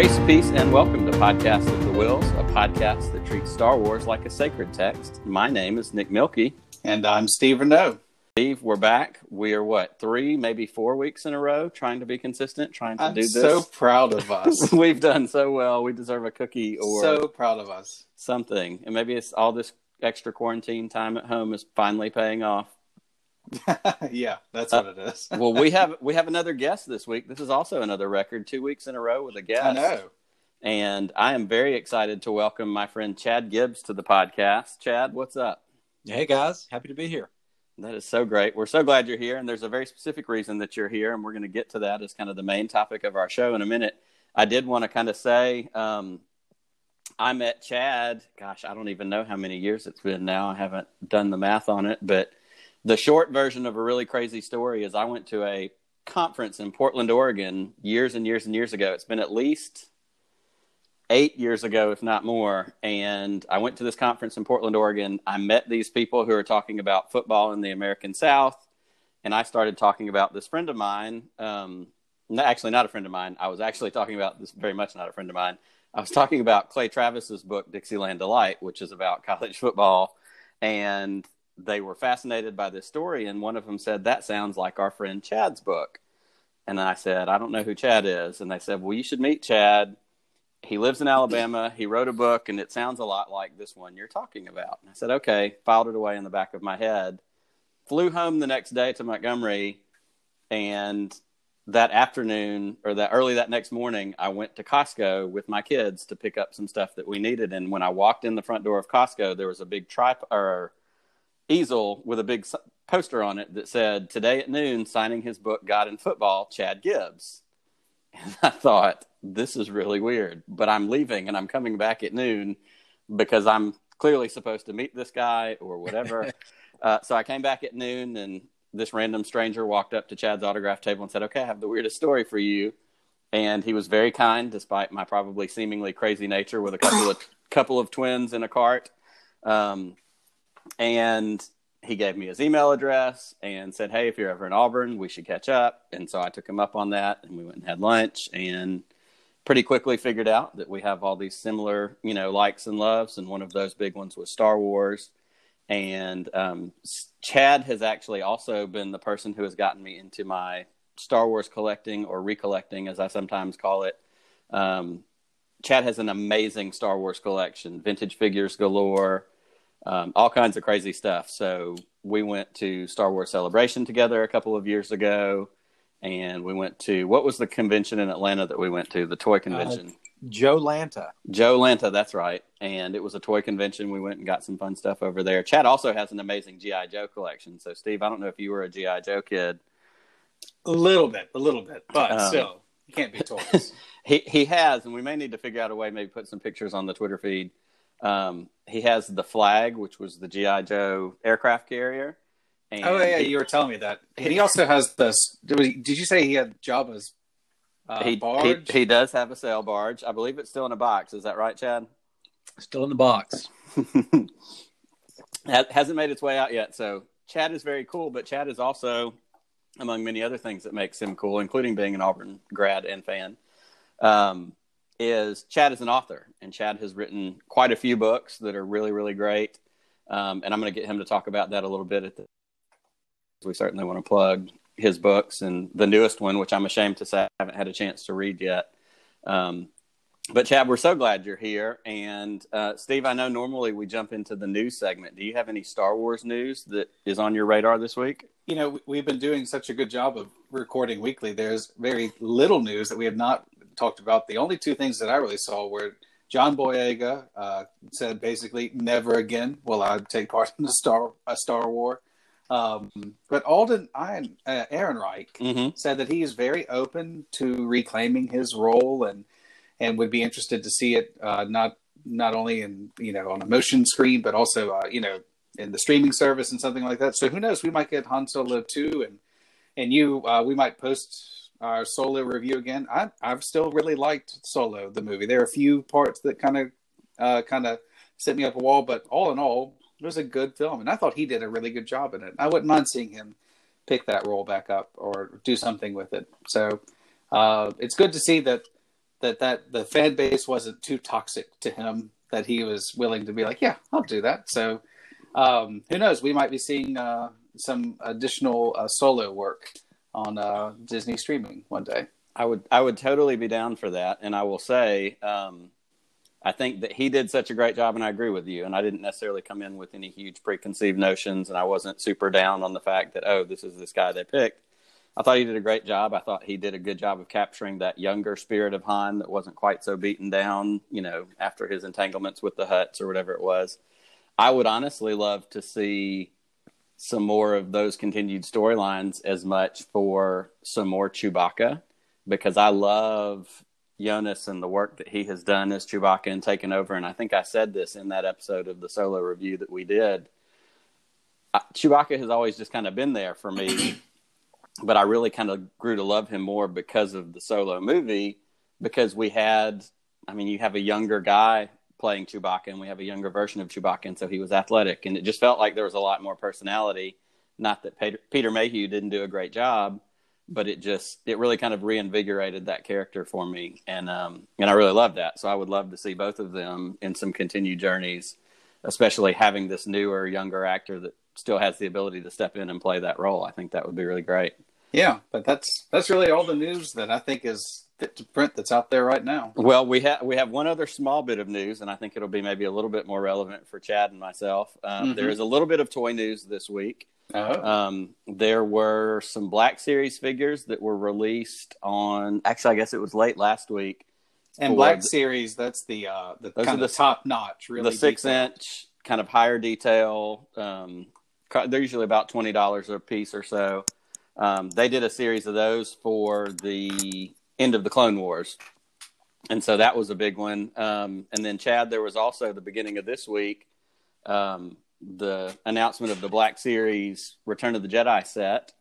Grace, peace, and welcome to Podcast of the Whills, a podcast that treats Star Wars like a sacred text. My name is Nick Milky. And I'm Steve Renault. Steve, we're back. We are what, three, maybe four weeks in a row trying to be consistent, trying to I'm do this. so proud of us. We've done so well. We deserve a cookie or so proud of us. something. And maybe it's all this extra quarantine time at home is finally paying off. yeah, that's what it is. Well, we have we have another guest this week. This is also another record, two weeks in a row with a guest. I know. And I am very excited to welcome my friend Chad Gibbs to the podcast. Chad, what's up? Hey guys, happy to be here. That is so great. We're so glad you're here. And there's a very specific reason that you're here. And we're going to get to that as kind of the main topic of our show in a minute. I did want to kind of say um, I met Chad, gosh, I don't even know how many years it's been now. I haven't done the math on it. But the short version of a really crazy story is I went to a conference in Portland, Oregon years and years and years ago. It's been at least eight years ago, if not more. And I went to this conference in Portland, Oregon. I met these people who are talking about football in the American South. And I started talking about this friend of mine. Um, actually, not a friend of mine. I was actually talking about this very much not a friend of mine. I was talking about Clay Travis's book, Dixieland Delight, which is about college football. And they were fascinated by this story. And one of them said, That sounds like our friend Chad's book. And I said, I don't know who Chad is. And they said, Well, you should meet Chad he lives in Alabama. He wrote a book, and it sounds a lot like this one you're talking about. And I said, okay, filed it away in the back of my head. Flew home the next day to Montgomery, and that afternoon or that early that next morning, I went to Costco with my kids to pick up some stuff that we needed. And when I walked in the front door of Costco, there was a big trip or easel with a big poster on it that said, "Today at noon, signing his book God in Football, Chad Gibbs." And I thought, this is really weird, but I'm leaving and I'm coming back at noon because I'm clearly supposed to meet this guy or whatever. uh, so I came back at noon and this random stranger walked up to Chad's autograph table and said, Okay, I have the weirdest story for you. And he was very kind, despite my probably seemingly crazy nature with a couple of couple of twins in a cart. Um, and he gave me his email address and said, Hey, if you're ever in Auburn, we should catch up. And so I took him up on that and we went and had lunch and pretty quickly figured out that we have all these similar, you know, likes and loves. And one of those big ones was Star Wars. And um, Chad has actually also been the person who has gotten me into my Star Wars collecting or recollecting, as I sometimes call it. Um, Chad has an amazing Star Wars collection, vintage figures galore, um, all kinds of crazy stuff. So we went to Star Wars Celebration together a couple of years ago, and we went to what was the convention in Atlanta that we went to? The toy convention. Joe Lanta. Joe Lanta, that's right. And it was a toy convention. We went and got some fun stuff over there. Chad also has an amazing GI Joe collection. So Steve, I don't know if you were a GI Joe kid. A little bit, a little bit, but Um, still, you can't be toys. He he has, and we may need to figure out a way, maybe put some pictures on the Twitter feed. Um, he has the flag, which was the GI Joe aircraft carrier. And oh yeah, he, you were telling me that. And he also has this. Did you say he had Jabba's uh, he, he barge? he does have a sail barge. I believe it's still in a box. Is that right, Chad? Still in the box. Ha- hasn't made its way out yet. So Chad is very cool, but Chad is also, among many other things that makes him cool, including being an Auburn grad and fan, um, is Chad is an author, and Chad has written quite a few books that are really, really great. Um, and I'm going to get him to talk about that a little bit. At the, we certainly want to plug his books and the newest one, which I'm ashamed to say I haven't had a chance to read yet. Um, but Chad, we're so glad you're here. And uh, Steve, I know normally we jump into the news segment. Do you have any Star Wars news that is on your radar this week? you know, we- we've been doing such a good job of recording weekly. There's very little news that we have not talked about. The only two things that I really saw were John Boyega uh, said basically, "Never again will I take part in a Star a Star War." Um, but Alden Iron, uh, Ehrenreich Mm-hmm. said that he is very open to reclaiming his role and and would be interested to see it uh, not not only in you know on a motion screen but also uh, you know in the streaming service and something like that. So who knows? We might get Han Solo two and and you uh, we might post our Solo review again. I I've still really liked Solo the movie. There are a few parts that kind of uh, kind of set me up a wall, but all in all, it was a good film, and I thought he did a really good job in it. I wouldn't mind seeing him pick that role back up or do something with it. So uh, it's good to see that that that the fan base wasn't too toxic to him that he was willing to be like, yeah, I'll do that. So um, who knows? We might be seeing uh, some additional uh, solo work on uh, Disney streaming one day. I would I would totally be down for that, and I will say. Um, I think that he did such a great job, and I agree with you. And I didn't necessarily come in with any huge preconceived notions, and I wasn't super down on the fact that oh, this is this guy they picked. I thought he did a great job. I thought he did a good job of capturing that younger spirit of Han that wasn't quite so beaten down, you know, after his entanglements with the Hutts or whatever it was. I would honestly love to see some more of those continued storylines as much for some more Chewbacca because I love Joonas and the work that he has done as Chewbacca and taken over. And I think I said this in that episode of the solo review that we did. Chewbacca has always just kind of been there for me but I really kind of grew to love him more because of the solo movie. Because we had, I mean, you have a younger guy playing Chewbacca, and we have a younger version of Chewbacca, and so he was athletic, and it just felt like there was a lot more personality. Not that Peter, Peter Mayhew didn't do a great job, but it just it really kind of reinvigorated that character for me, and um, and I really loved that. So I would love to see both of them in some continued journeys, especially having this newer, younger actor that still has the ability to step in and play that role. I think that would be really great. Yeah, but that's that's really all the news that I think is fit to print that's out there right now. Well, we have we have one other small bit of news, and I think it'll be maybe a little bit more relevant for Chad and myself. Um, mm-hmm. there is a little bit of toy news this week. Oh. Um, there were some Black Series figures that were released on. Actually, I guess it was late last week. And Black the, Series, that's the uh, the kind of the top notch, really the six detailed. inch kind of higher detail. Um, they're usually about twenty dollars a piece or so. Um, they did a series of those for the end of the Clone Wars, and so that was a big one. Um, and then Chad, there was also the beginning of this week um, the announcement of the Black Series Return of the Jedi set.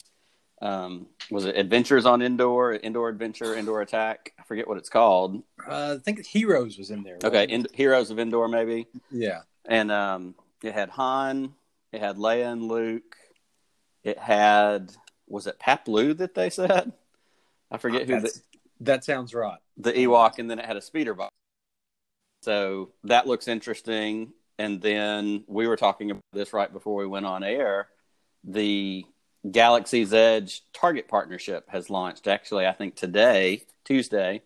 Um, was it Adventures on Endor, Endor Adventure, Endor Attack? I forget what it's called. Uh, I think Heroes was in there. Okay, in, Heroes of Endor, maybe. Yeah, and um, it had Han, it had Leia and Luke. It had was it Paploo that they said? I forget uh, who the, that sounds right. The Ewok, and then it had a speeder bike. So that looks interesting. And then we were talking about this right before we went on air. The Galaxy's Edge Target partnership has launched. Actually, I think today, Tuesday.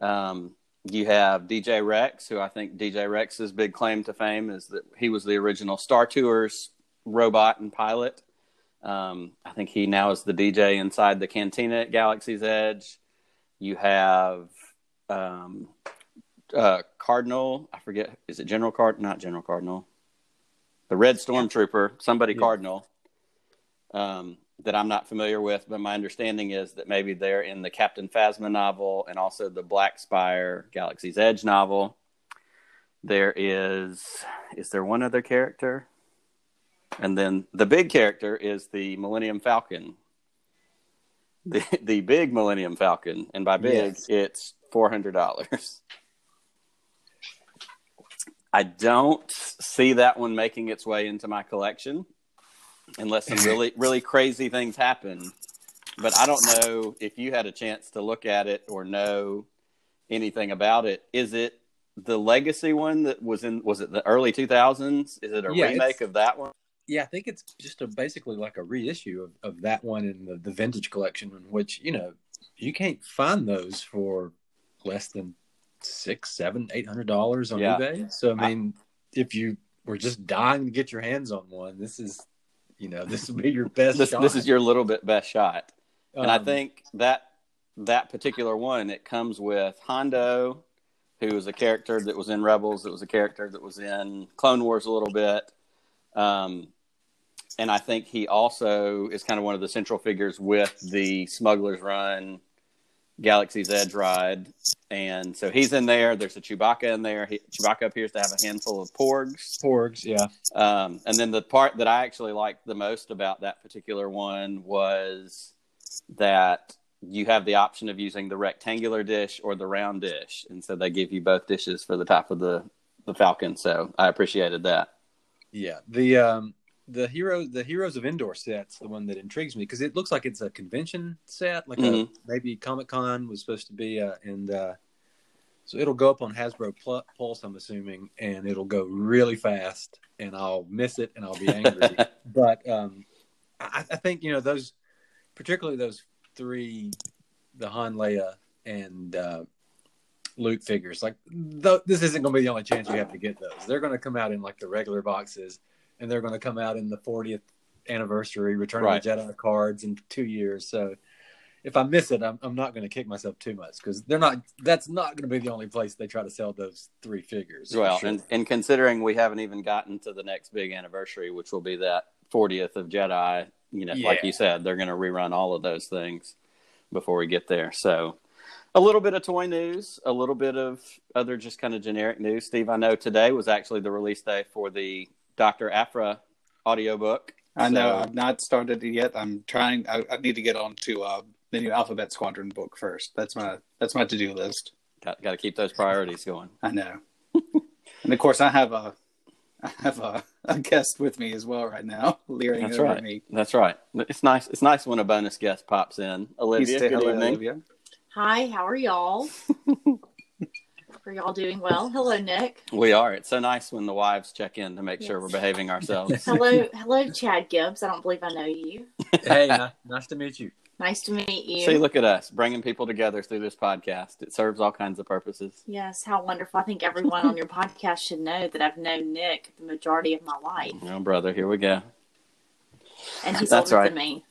Um, you have DJ Rex, who I think DJ Rex's big claim to fame is that he was the original Star Tours robot and pilot. Um, I think he now is the DJ inside the cantina at Galaxy's Edge. You have um, uh, Cardinal. I forget. Is it General Card? Not General Cardinal. The Red Stormtrooper. Somebody yeah. Cardinal. Um, that I'm not familiar with, but my understanding is that maybe they're in the Captain Phasma novel and also the Black Spire Galaxy's Edge novel. There is is there one other character? And then the big character is the Millennium Falcon. The the big Millennium Falcon, and by big yes. it's four hundred dollars. I don't see that one making its way into my collection unless some really really crazy things happen. But I don't know if you had a chance to look at it or know anything about it. Is it the legacy one that was in was it the early 2000s? Is it a yeah, remake of that one? Yeah, I think it's just a basically like a reissue of, of that one in the, the vintage collection in which, you know, you can't find those for less than six, seven, eight hundred dollars on yeah. eBay. So I mean, I, if you were just dying to get your hands on one, this is you know, this will be your best. this, this, is your little bit best shot, and um, I think that that particular one it comes with Hondo, who is a character that was in Rebels, that was a character that was in Clone Wars a little bit, um, and I think he also is kind of one of the central figures with the Smuggler's Run Galaxy's Edge ride, and so he's in there. There's a Chewbacca in there. He, Chewbacca appears to have a handful of porgs. Porgs, yeah. Um, and then the part that I actually liked the most about that particular one was that you have the option of using the rectangular dish or the round dish, and so they give you both dishes for the top of the the Falcon. So I appreciated that. Yeah, the um, the hero the heroes of Endor set's the one that intrigues me because it looks like it's a convention set like mm-hmm. a, maybe comic con was supposed to be uh, and uh, So it'll go up on Hasbro Pl- Pulse, I'm assuming, and it'll go really fast, and I'll miss it, and I'll be angry. but um, I, I think you know those, particularly those three, the Han, Leia, and uh, Luke figures. Like th- this isn't going to be the only chance you have to get those. They're going to come out in like the regular boxes, and they're going to come out in the 40th anniversary Return Right. of the Jedi cards in two years. So if I miss it, I'm, I'm not going to kick myself too much because they're not. That's not going to be the only place they try to sell those three figures. Well, sure. and, and considering we haven't even gotten to the next big anniversary, which will be that 40th of Jedi, you know, like you said, they're going to rerun all of those things before we get there. So, a little bit of toy news, a little bit of other just kind of generic news. Steve, I know today was actually the release day for the Dr. Aphra audiobook. I know I've not started it yet. I'm trying. I, I need to get on to uh, the new Alphabet Squadron book first. That's my that's my to do list. Got, got to keep those priorities going. I know. and of course, I have a I have a, a guest with me as well right now, leering That's over right. me. That's right. It's nice. It's nice when a bonus guest pops in. Olivia, good evening. Olivia. Hi, how are y'all? are y'all doing well? Hello, Nick. We are. It's so nice when the wives check in to make sure we're behaving ourselves. Hello, hello, Chad Gibbs. I don't believe I know you. hey, ni- nice to meet you. Nice to meet you. See, look at us bringing people together through this podcast. It serves all kinds of purposes. yes, how wonderful. I think everyone on your podcast should know that I've known Nick the majority of my life, Oh, brother, here we go. and he's That's older right. than me.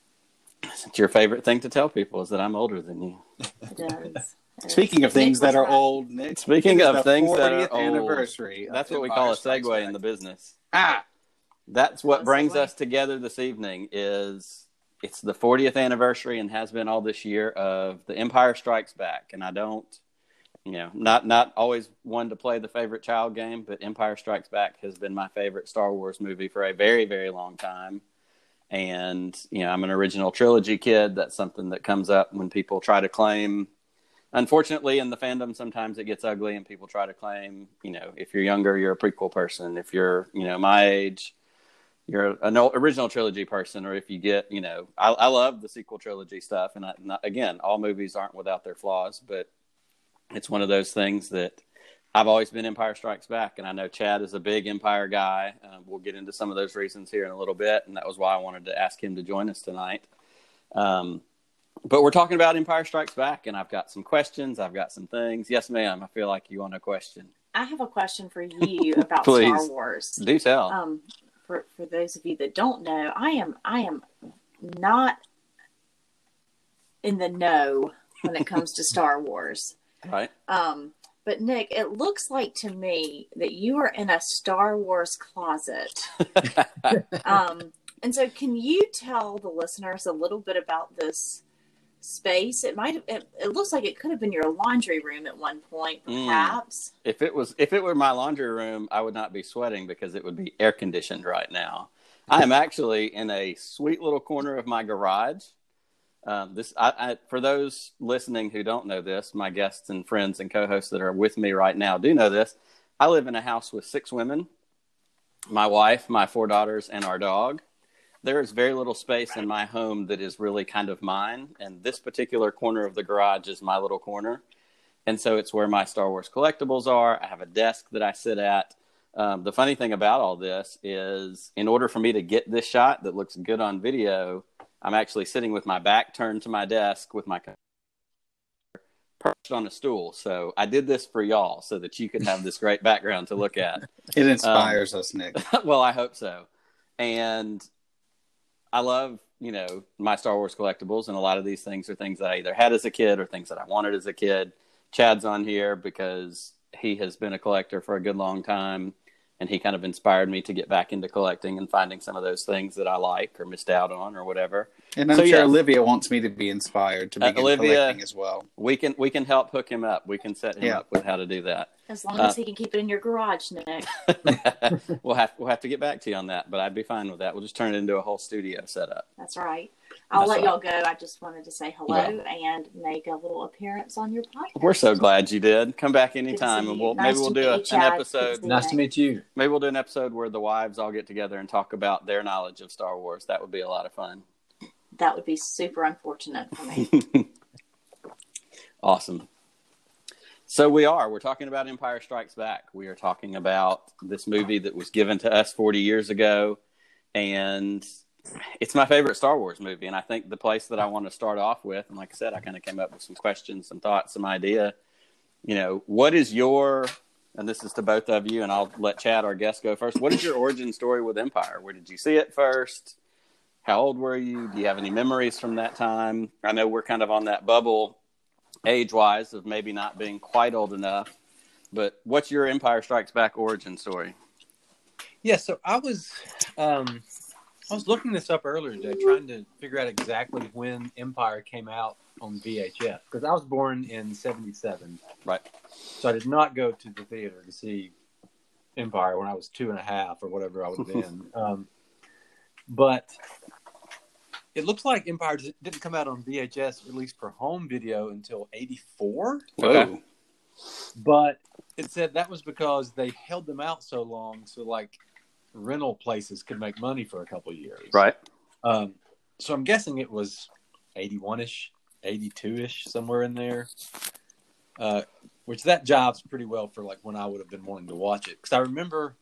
It's your favorite thing to tell people is that I'm older than you. It is. It is. Speaking of things that are right. old, Nick. Speaking of things that are old, anniversary. That's what we call a Strikes segue in the business. Ah, That's what Oh, brings us together this evening. Is it's the 40th anniversary and has been all this year of The Empire Strikes Back, and I don't, you know, not not always one to play the favorite child game, but Empire Strikes Back has been my favorite Star Wars movie for a very very long time. And you know, I'm an original trilogy kid. That's something that comes up when people try to claim. Unfortunately, in the fandom, sometimes it gets ugly, and people try to claim, you know, if you're younger, you're a prequel person. If you're, you know, my age, you're an original trilogy person, or if you get, you know, I, I love the sequel trilogy stuff, and I, not, again, all movies aren't without their flaws, but it's one of those things that I've always been Empire Strikes Back, and I know Chad is a big Empire guy. Um, we'll get into some of those reasons here in a little bit, and that was why I wanted to ask him to join us tonight. Um, but we're talking about Empire Strikes Back, and I've got some questions. I've got some things. Yes, ma'am. I feel like you want a question. I have a question for you about. Star Wars. Do tell. Um, for for those of you that don't know, I am I am not in the know when it comes to Star Wars. right? Um, but Nick, it looks like to me that you are in a Star Wars closet. Um, and so, can you tell the listeners a little bit about this space? It might have. It, it looks like it could have been your laundry room at one point, Mm. perhaps. if it was if it were my laundry room, I would not be sweating because it would be air conditioned right now. I am actually in a sweet little corner of my garage. Um, this, I, I, for those listening who don't know this, my guests and friends and co-hosts that are with me right now do know this. I live in a house with six women, my wife, my four daughters, and our dog. There is very little space in my home that is really kind of mine, and this particular corner of the garage is my little corner. And so it's where my Star Wars collectibles are. I have a desk that I sit at. Um, the funny thing about all this is, in order for me to get this shot that looks good on video, I'm actually sitting with my back turned to my desk with my perched on a stool. So I did this for y'all so that you could have this great background to look at. it um, inspires us, Nick. well, I hope so. And I love, you know, my Star Wars collectibles, and a lot of these things are things that I either had as a kid or things that I wanted as a kid. Chad's on here because he has been a collector for a good long time, and he kind of inspired me to get back into collecting and finding some of those things that I like or missed out on or whatever. And I'm So, sure yes. Olivia wants me to be inspired to Uh, Olivia- collecting as well. We can we can help hook him up. We can set him Yeah. up with how to do that. As long Uh, as he can keep it in your garage, Nick. we'll have we'll have to get back to you on that, but I'd be fine with that. We'll just turn it into a whole studio setup. That's right. I'll That's let right. y'all go. I just wanted to say hello Well. and make a little appearance on your podcast. We're so glad you did. Come back anytime, and we'll Nice maybe we'll do a, an episode. Nice to meet you. Maybe we'll do an episode where the wives all get together and talk about their knowledge of Star Wars. That would be a lot of fun. That would be super unfortunate for me. awesome. So we are. We're talking about Empire Strikes Back. We are talking about this movie that was given to us 40 years ago, and it's my favorite Star Wars movie. And I think the place that I want to start off with, and like I said, I kind of came up with some questions, some thoughts, some idea. You know, what is your and this is to both of you, and I'll let Chad, our guest, go first. What is your origin story with Empire? Where did you see it first? How old were you? Do you have any memories from that time? I know we're kind of on that bubble age wise of maybe not being quite old enough, but what's your Empire Strikes Back origin story? Yeah, so I was um, I was looking this up earlier today, trying to figure out exactly when Empire came out on VHS because I was born in '77. Right. So I did not go to the theater to see Empire when I was two and a half or whatever I would have been. um, but it looks like Empire didn't come out on VHS, at least for home video, until '84. Okay. But it said that was because they held them out so long, so like rental places could make money for a couple years. Right. Um, so I'm guessing it was 81 ish, 82 ish, somewhere in there. Uh, which that jobs pretty well for like when I would have been wanting to watch it. Because I remember,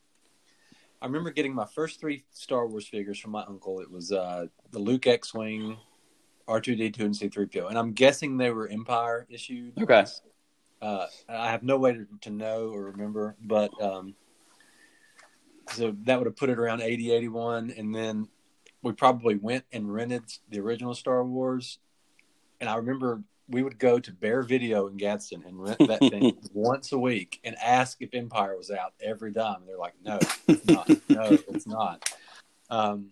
I remember getting my first three Star Wars figures from my uncle. It was uh, the Luke X-wing, R2D2, and C3PO, and I'm guessing they were Empire issued. Okay. Uh, I have no way to, to know or remember, but um, so that would have put it around 80, 81. And then we probably went and rented the original Star Wars. And I remember we would go to Bear Video in Gadsden and rent that thing once a week and ask if Empire was out every time. And they're like, no, it's not. no, it's not. Um,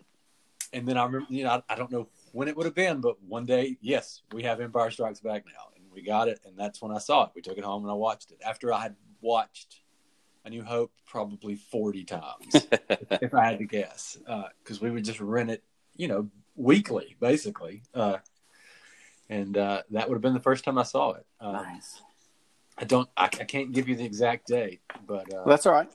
and then I remember, you know, I, I don't know when it would have been, but one day, yes, we have Empire Strikes Back now. And we got it. And that's when I saw it. We took it home and I watched it. After I had watched A New Hope probably 40 times, if I had to guess, because uh, we would just rent it, you know, weekly, basically. Uh, and uh, that would have been the first time I saw it. Um, nice. I don't. I, I, can't give you the exact date, but well, that's all right.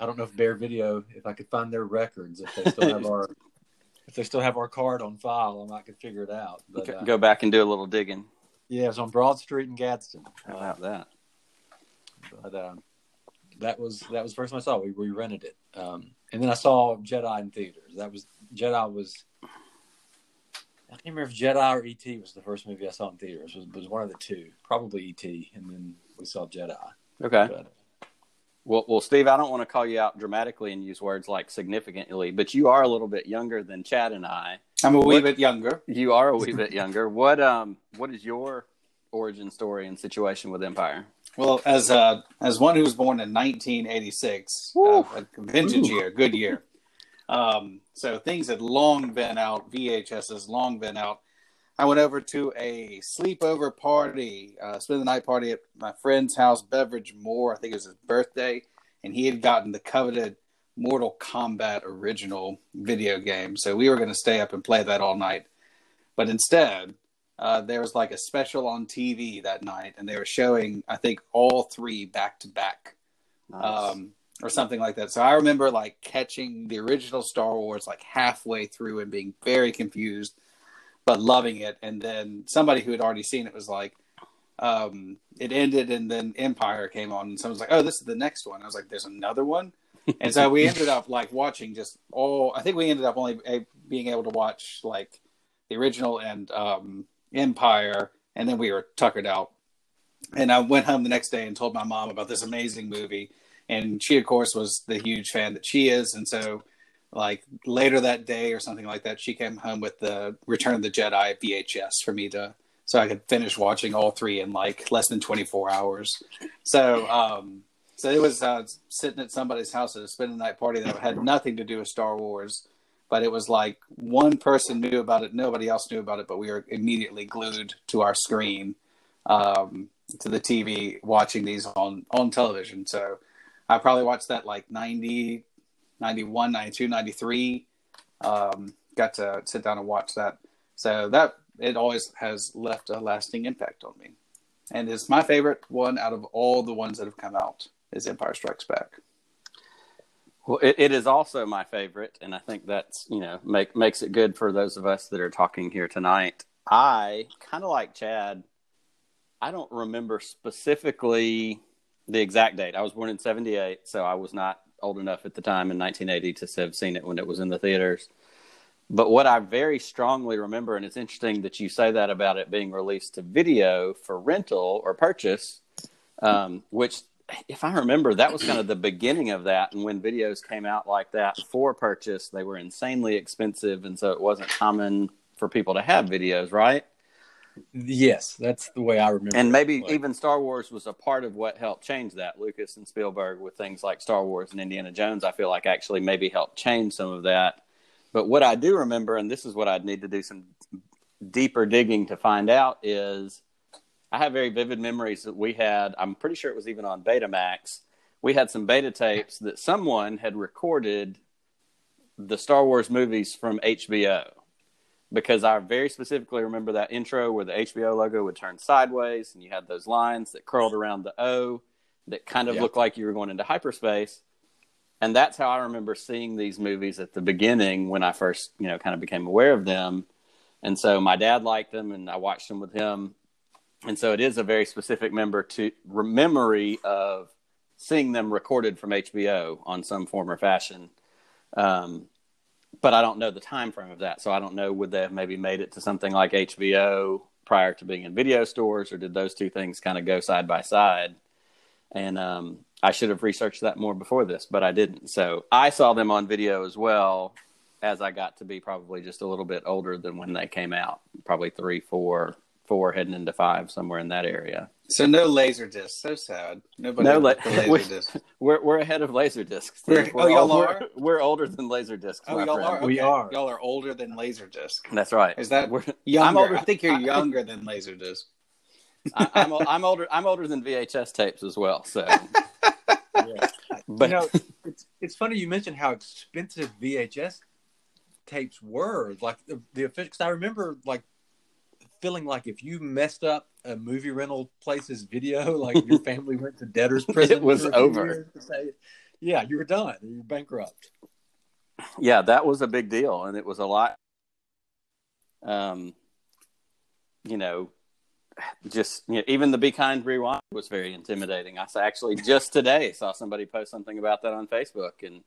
I don't know if Bear Video, if I could find their records, if they still have our, if they still have our card on file, I might could figure it out. But uh, go back and do a little digging. Yeah, it was on Broad Street in Gadsden. How about that? But um, that was that was the first time I saw. It. We we rented it, um, and then I saw Jedi in theaters. That was Jedi was. I can't remember if Jedi or ET was the first movie I saw in theaters. It was, was one of the two, probably ET, and then we saw Jedi. Okay. But, well, well, Steve, I don't want to call you out dramatically and use words like significantly, but you are a little bit younger than Chad and I. I'm a wee what, bit younger. You are a wee bit younger. What um what is your origin story and situation with Empire? Well, as uh, as one who was born in 1986, uh, a vintage Ooh. year, good year. Um, so things had long been out. VHS has long been out. I went over to a sleepover party, uh, spend the night party at my friend's house, Beverage Moore. I think it was his birthday, and he had gotten the coveted Mortal Kombat original video game. So we were going to stay up and play that all night. But instead, uh, there was like a special on TV that night, and they were showing, I think, all three back to back, um, or something like that. So I remember like catching the original Star Wars like halfway through and being very confused, but loving it. And then somebody who had already seen it was like, um, it ended, and then Empire came on, and someone's like, "Oh, this is the next one." I was like, "There's another one." and so we ended up like watching just all. I think we ended up only being able to watch like the original and um, Empire, and then we were tuckered out. And I went home the next day and told my mom about this amazing movie, and she, of course, was the huge fan that she is, and so like later that day or something like that, she came home with the Return of the Jedi VHS for me to so I could finish watching all three in like less than 24 hours. So, um, so it was uh, sitting at somebody's house at a spend the night party that had nothing to do with Star Wars but it was like one person knew about it, nobody else knew about it, but we were immediately glued to our screen, um, to the TV, watching these on on television. So I probably watched that like 90, 91, 92, 93. Um, got to sit down and watch that. So that it always has left a lasting impact on me, and is my favorite one out of all the ones that have come out. Is Empire Strikes Back. Well, it, it is also my favorite, and I think that's you know make makes it good for those of us that are talking here tonight. I kind of like Chad. I don't remember specifically the exact date. I was born in 78, so I was not old enough at the time in 1980 to have seen it when it was in the theaters. But what I very strongly remember, and it's interesting that you say that about it being released to video for rental or purchase, um, which, if I remember, that was kind of the beginning of that. And when videos came out like that for purchase, they were insanely expensive. And so it wasn't common for people to have videos, right? Yes, that's the way I remember. And maybe Like, even Star Wars was a part of what helped change that. Lucas and Spielberg with things like Star Wars and Indiana Jones, I feel like actually maybe helped change some of that. But what I do remember, and this is what I'd need to do some deeper digging to find out, is I have very vivid memories that we had. I'm pretty sure it was even on Betamax. We had some beta tapes that someone had recorded the Star Wars movies from HBO because I very specifically remember that intro where the HBO logo would turn sideways and you had those lines that curled around the O that kind of Yeah. looked like you were going into hyperspace. And that's how I remember seeing these movies at the beginning when I first, you know, kind of became aware of them. And so my dad liked them and I watched them with him. And so it is a very specific member to memory of seeing them recorded from HBO on some form or fashion. Um, but I don't know the time frame of that. So I don't know would they have maybe made it to something like HBO prior to being in video stores, or did those two things kind of go side by side? And um, I should have researched that more before this, but I didn't. So I saw them on video as well as I got to be probably just a little bit older than when they came out, probably three, four, four, heading into five, somewhere in that area. So no laser disc. So sad. Nobody No, liked la- laser we- disc. We're we're ahead of Laserdisc. We're- Steve. oh, y'all we're, are? we're older than Laserdisc. Oh, y'all friend. are. We are. Y'all are older than laser disc. That's right. Is that We're- younger? I'm older. I think you're I- younger than laser disc. I, I'm, o- I'm older. I'm older than VHS tapes as well. So, Yeah. but you know, it's it's funny you mentioned how expensive VHS tapes were. Like the, the official, because I remember like feeling like if you messed up a movie rental place's video, like your family went to debtor's prison. It was for a few over. say, yeah, you were done. You were bankrupt. yeah, that was a big deal, and it was a lot. Um, you know, just you know, even the Be Kind Rewind was very intimidating. I actually just today saw somebody post something about that on Facebook, and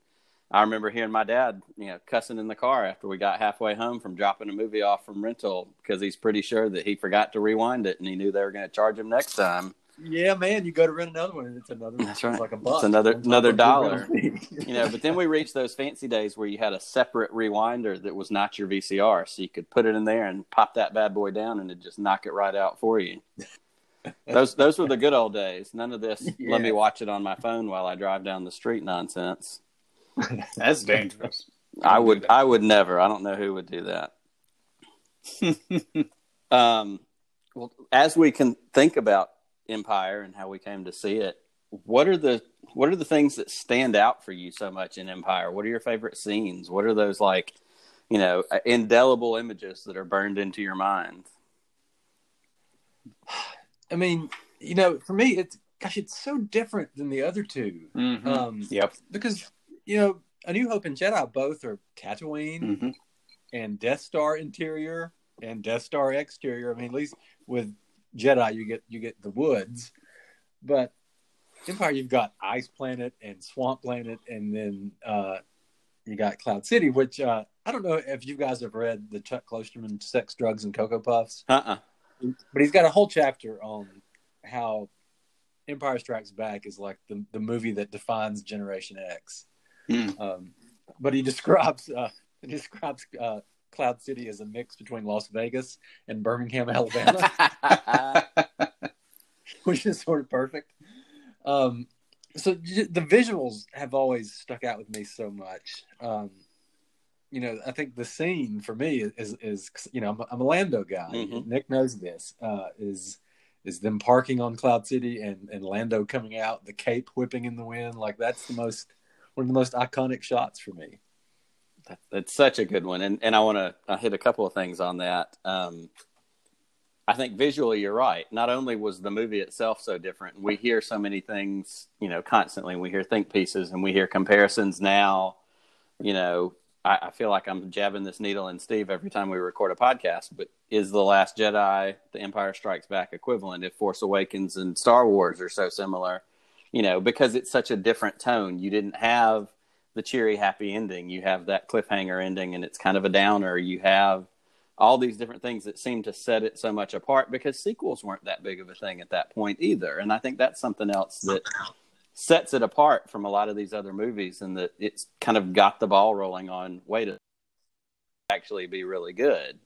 I remember hearing my dad, you know, cussing in the car after we got halfway home from dropping a movie off from rental because he's pretty sure that he forgot to rewind it, and he knew they were going to charge him next time. Yeah, man, you go to rent another one, and it's another. That's right. It's like a buck. It's another- top another dollar. you know but then we reached those fancy days where you had a separate rewinder that was not your vcr so you could put it in there and pop that bad boy down and it just knock it right out for you those those were the good old days none of this let me watch it on my phone while i drive down the street nonsense That's dangerous. i would i would never i don't know who would do that um well as we can think about empire and how we came to see it what are the what are the things that stand out for you so much in empire what are your favorite scenes what are those like you know indelible images that are burned into your mind I mean, you know, for me, it's gosh, it's so different than the other two. Mhm. Um, yep. because you know, A New Hope and Jedi both are Tatooine Mhm. and Death Star interior and Death Star exterior. I mean, at least with Jedi, you get you get the woods, but Empire, you've got Ice Planet and Swamp Planet, and then uh, you got Cloud City, which uh, I don't know if you guys have read the Chuck Klosterman Sex, Drugs, and Cocoa Puffs uh-uh but he's got a whole chapter on how Empire Strikes Back is like the, the movie that defines Generation X. Hmm. Um, but he describes uh, he describes uh, Cloud City as a mix between Las Vegas and Birmingham, Alabama, which is sort of perfect. Um, so j- the visuals have always stuck out with me so much. Um, you know, I think the scene for me is is, is you know I'm a, I'm a Lando guy. Mhm. Nick knows this. Uh, is is them parking on Cloud City and and Lando coming out, the cape whipping in the wind. Like that's the most one of the most iconic shots for me. That's such a good one, and and I want to hit a couple of things on that. Um, I think visually, you're right. Not only was the movie itself so different, we hear so many things, you know, constantly. We hear think pieces, and we hear comparisons now. You know, I, I feel like I'm jabbing this needle in Steve every time we record a podcast, but is the Last Jedi, The Empire Strikes Back equivalent if Force Awakens and Star Wars are so similar? You know, because it's such a different tone. You didn't have the cheery, happy ending. You have that cliffhanger ending, and it's kind of a downer. You have all these different things that seem to set it so much apart because sequels weren't that big of a thing at that point either. And I think that's something else that sets it apart from a lot of these other movies and that it's kind of got the ball rolling on way to actually be really good.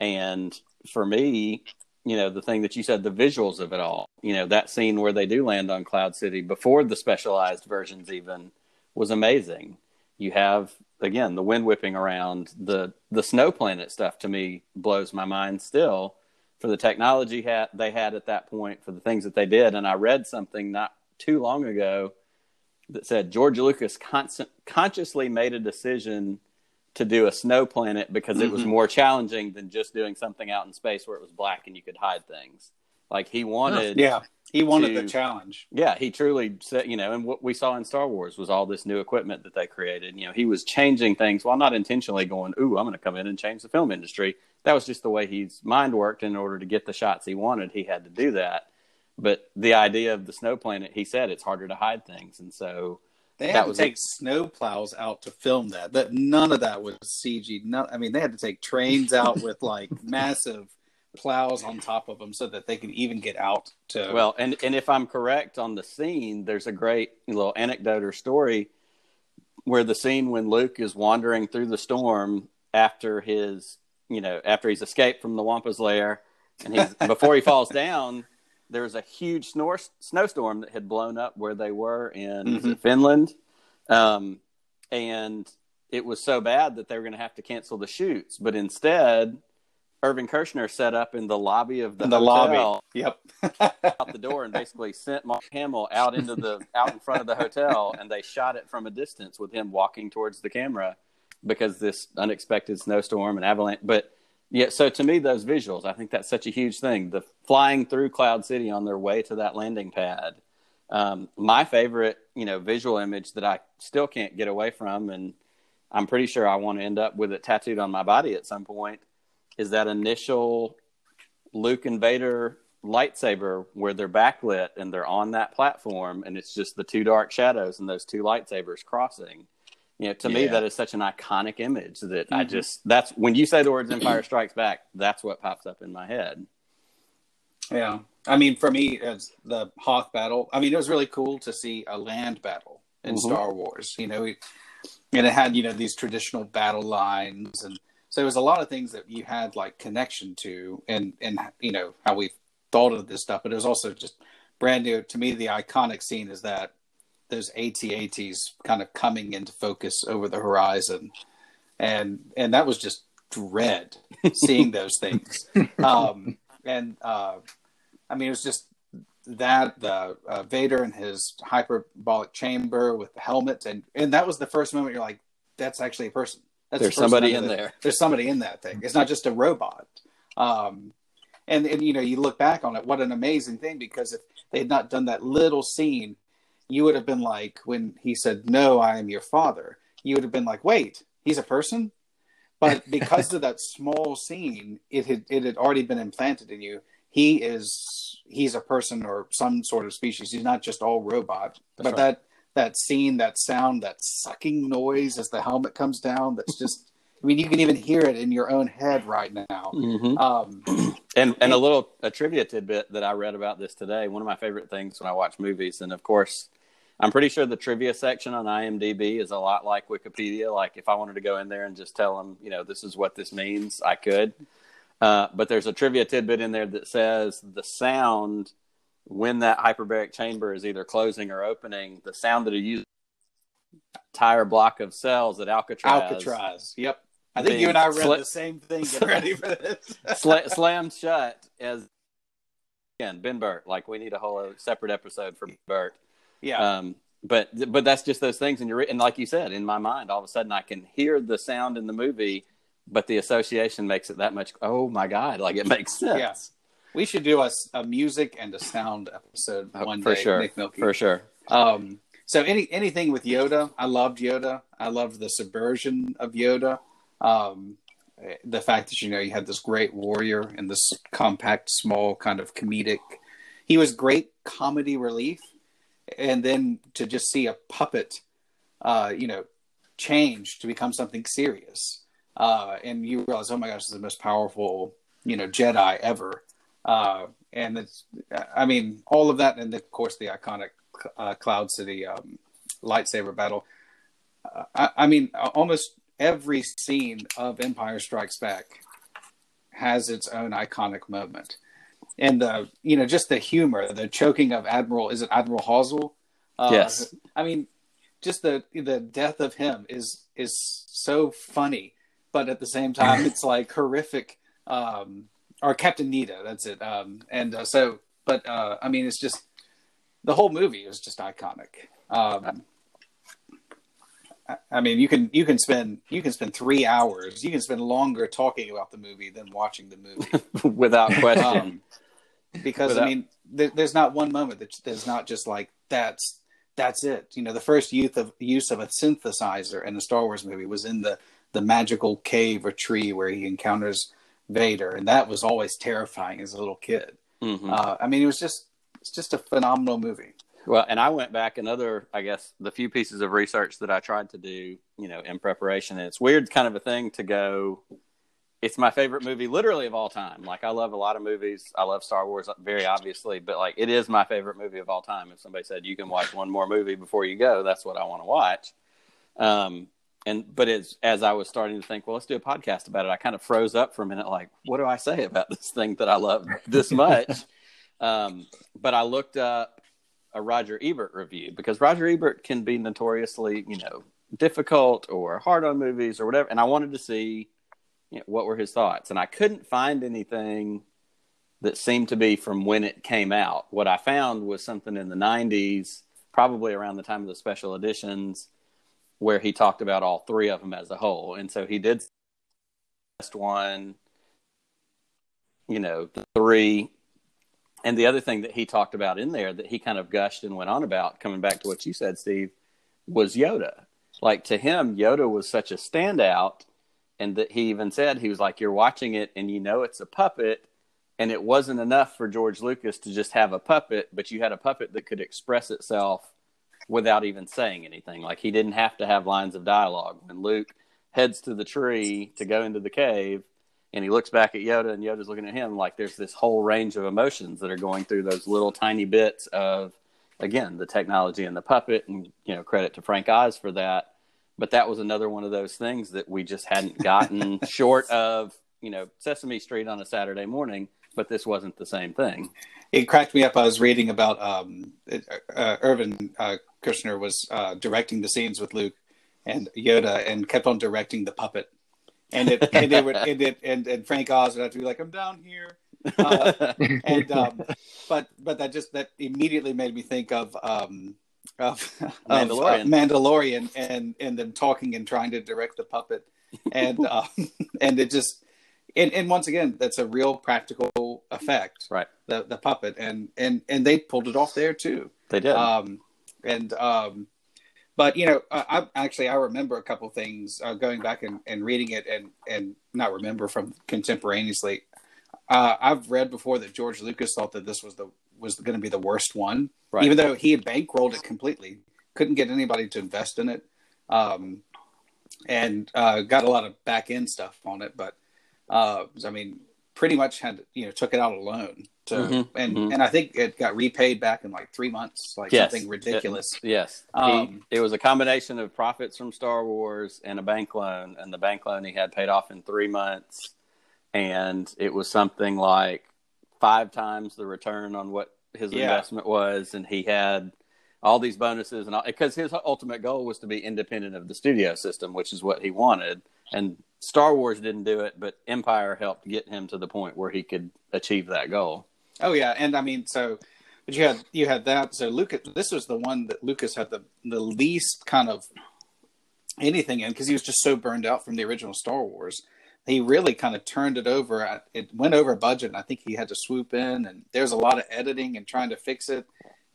And for me, you know, the thing that you said, the visuals of it all, you know, that scene where they do land on Cloud City before the specialized versions even was amazing. You have again the wind whipping around the the snow planet stuff to me blows my mind still for the technology they had at that point for the things that they did and i read something not too long ago that said george lucas constant, consciously made a decision to do a snow planet because it was Mhm. more challenging than just doing something out in space where it was black and you could hide things like he wanted Yeah, he wanted to- the challenge. yeah, he truly said, you know, and what we saw in Star Wars was all this new equipment that they created. You know, he was changing things while not intentionally going, "Ooh, I'm going to come in and change the film industry." That was just the way his mind worked. In order to get the shots he wanted, he had to do that. But the idea of the snow planet, he said, it's harder to hide things, and so They had to take it. snow plows out to film that. That none of that was CG. None, I mean, they had to take trains out with like massive plows on top of them so that they could even get out to. Well, and and if I'm correct on the scene, there's a great little anecdote or story where the scene when Luke is wandering through the storm after his, you know, after he's escaped from the Wampa's lair, and he's before he falls down, there's a huge snor- snowstorm that had blown up where they were in it Finland, um, and it was so bad that they were going to have to cancel the shoots, but instead. Irvin Kershner set up in the lobby of the, in the hotel lobby. Yep. out the door and basically sent Mark Hamill out into the out in front of the hotel, and they shot it from a distance with him walking towards the camera because this unexpected snowstorm and avalanche. But yeah, so to me, those visuals, I think that's such a huge thing. The flying through Cloud City on their way to that landing pad. Um, my favorite, you know, visual image that I still can't get away from, and I'm pretty sure I want to end up with it tattooed on my body at some point, is that initial Luke and Vader lightsaber where they're backlit and they're on that platform and it's just the two dark shadows and those two lightsabers crossing. You know, to me that is such an iconic image that I Mhm. just that's when you say the words Empire Strikes Back, that's what pops up in my head. Yeah. I mean, for me, it's the Hoth battle. I mean, it was really cool to see a land battle in Mhm. Star Wars. You know, it- and it had you know these traditional battle lines, and so there was a lot of things that you had like connection to, and and you know how we thought of this stuff. But it was also just brand new to me. The iconic scene is that those AT-ATs kind of coming into focus over the horizon, and and that was just dread seeing those things. Um, and uh, I mean, it was just that the uh, Vader and his hyperbolic chamber with the helmet, and and that was the first moment you're like, that's actually a person. That's There's somebody in the- there. There's somebody in that thing. It's not just a robot. Um, and and you know, you look back on it, what an amazing thing! Because if they had not done that little scene, you would have been like, when he said, "No, I am your father," you would have been like, "Wait, he's a person." But because of that small scene, it had it had already been implanted in you. He is he's a person or some sort of species. He's not just all robot. That's but right. that that scene, that sound, that sucking noise as the helmet comes down, that's just I mean, you can even hear it in your own head right now. Mm-hmm. Um, And and a little a trivia tidbit that I read about this today. One of my favorite things when I watch movies, and of course, I'm pretty sure the trivia section on IMDb is a lot like Wikipedia. Like if I wanted to go in there and just tell them, you know, this is what this means, I could. Uh, but there's a trivia tidbit in there that says the sound when that hyperbaric chamber is either closing or opening, the sound that it uses entire block of cells at Alcatraz, Alcatraz. Yep. I think you and I read sli- the same thing. Get ready for this. sla- slammed shut as again Ben Burtt. Like we need a whole separate episode for Burtt. Yeah. Um, but but that's just those things, and you're and like you said, in my mind, all of a sudden I can hear the sound in the movie, but the association makes it that much. Oh my god! Like it makes sense. Yeah. we should do a, a music and a sound episode Oh, one for day. sure. Nick Milky. For sure. Um, so any anything with Yoda, I loved Yoda. I loved the subversion of Yoda. Um, the fact that you know you had this great warrior and this compact, small kind of comedic. He was great comedy relief, and then to just see a puppet, uh, you know, change to become something serious, uh, and you realize, oh my gosh, this is the most powerful, you know, Jedi ever. Uh, and it's, I mean, all of that, and of course the iconic uh, Cloud City um, lightsaber battle. Uh, I, I mean, almost every scene of Empire Strikes Back has its own iconic moment. And the you know just the humor, the choking of Admiral is it Admiral Hoswell? Uh, yes. I mean, just the the death of him is is so funny, but at the same time it's like horrific. Um, or Captain Needa, that's it. Um, and uh, so, but uh, I mean, it's just the whole movie is just iconic. Um, I mean, you can you can spend you can spend three hours. You can spend longer talking about the movie than watching the movie, without question. Um, because without... I mean, there, there's not one moment that there's not just like that's that's it. You know, the first use of use of a synthesizer in a Star Wars movie was in the the magical cave or tree where he encounters Vader, and that was always terrifying as a little kid. Mm-hmm. Uh, I mean, it was just it's just a phenomenal movie. Well, and I went back another, I guess, the few pieces of research that I tried to do, you know, in preparation. And it's weird, kind of a thing to go. It's my favorite movie, literally of all time. Like I love a lot of movies. I love Star Wars, very obviously, but like it is my favorite movie of all time. If somebody said you can watch one more movie before you go, that's what I want to watch. Um, and but as as I was starting to think, well, let's do a podcast about it. I kind of froze up for a minute, like, what do I say about this thing that I love this much? um, but I looked up a Roger Ebert review because Roger Ebert can be notoriously, you know, difficult or hard on movies or whatever. And I wanted to see you know, what were his thoughts, and I couldn't find anything that seemed to be from when it came out. What I found was something in the '90s, probably around the time of the special editions, where he talked about all three of them as a whole. And so he did best one, you know, the three and the other thing that he talked about in there that he kind of gushed and went on about, coming back to what you said, Steve, was Yoda. Like to him, Yoda was such a standout, and that he even said he was like, "You're watching it, and you know it's a puppet." And it wasn't enough for George Lucas to just have a puppet, but you had a puppet that could express itself without even saying anything. Like he didn't have to have lines of dialogue. When Luke heads to the tree to go into the cave, and he looks back at Yoda, and Yoda's looking at him like there's this whole range of emotions that are going through those little tiny bits of, again, the technology and the puppet, and you know, credit to Frank Oz for that. But that was another one of those things that we just hadn't gotten short of, you know, Sesame Street on a Saturday morning. But this wasn't the same thing. It cracked me up. I was reading about um, uh, Irvin uh, Kershner was uh, directing the scenes with Luke and Yoda, and kept on directing the puppet and it and it would and it and, and Frank Oz would have to be like, I'm down here. Uh, and um, but but that just that immediately made me think of um, of, Mandalorian. Of, uh, Mandalorian and and them talking and trying to direct the puppet. And uh, and it just and, and once again that's a real practical effect. Right. The the puppet. And and and they pulled it off there too. They did. Um and um but you know, I, I actually I remember a couple things uh, going back and, and reading it and and not remember from contemporaneously. Uh, I've read before that George Lucas thought that this was the was going to be the worst one, right. even though he had bankrolled it completely, couldn't get anybody to invest in it, um, and uh, got a lot of back end stuff on it. But uh, I mean, pretty much had you know took it out alone. To, mm-hmm, and mm-hmm. and I think it got repaid back in like three months, like yes, something ridiculous. It, yes, um, he, it was a combination of profits from Star Wars and a bank loan, and the bank loan he had paid off in three months, and it was something like five times the return on what his yeah. investment was, and he had all these bonuses and all because his ultimate goal was to be independent of the studio system, which is what he wanted, and Star Wars didn't do it, but Empire helped get him to the point where he could achieve that goal. Oh yeah, and I mean, so but you had you had that. So Lucas, this was the one that Lucas had the the least kind of anything in because he was just so burned out from the original Star Wars. He really kind of turned it over. It went over budget, and I think he had to swoop in. And there's a lot of editing and trying to fix it.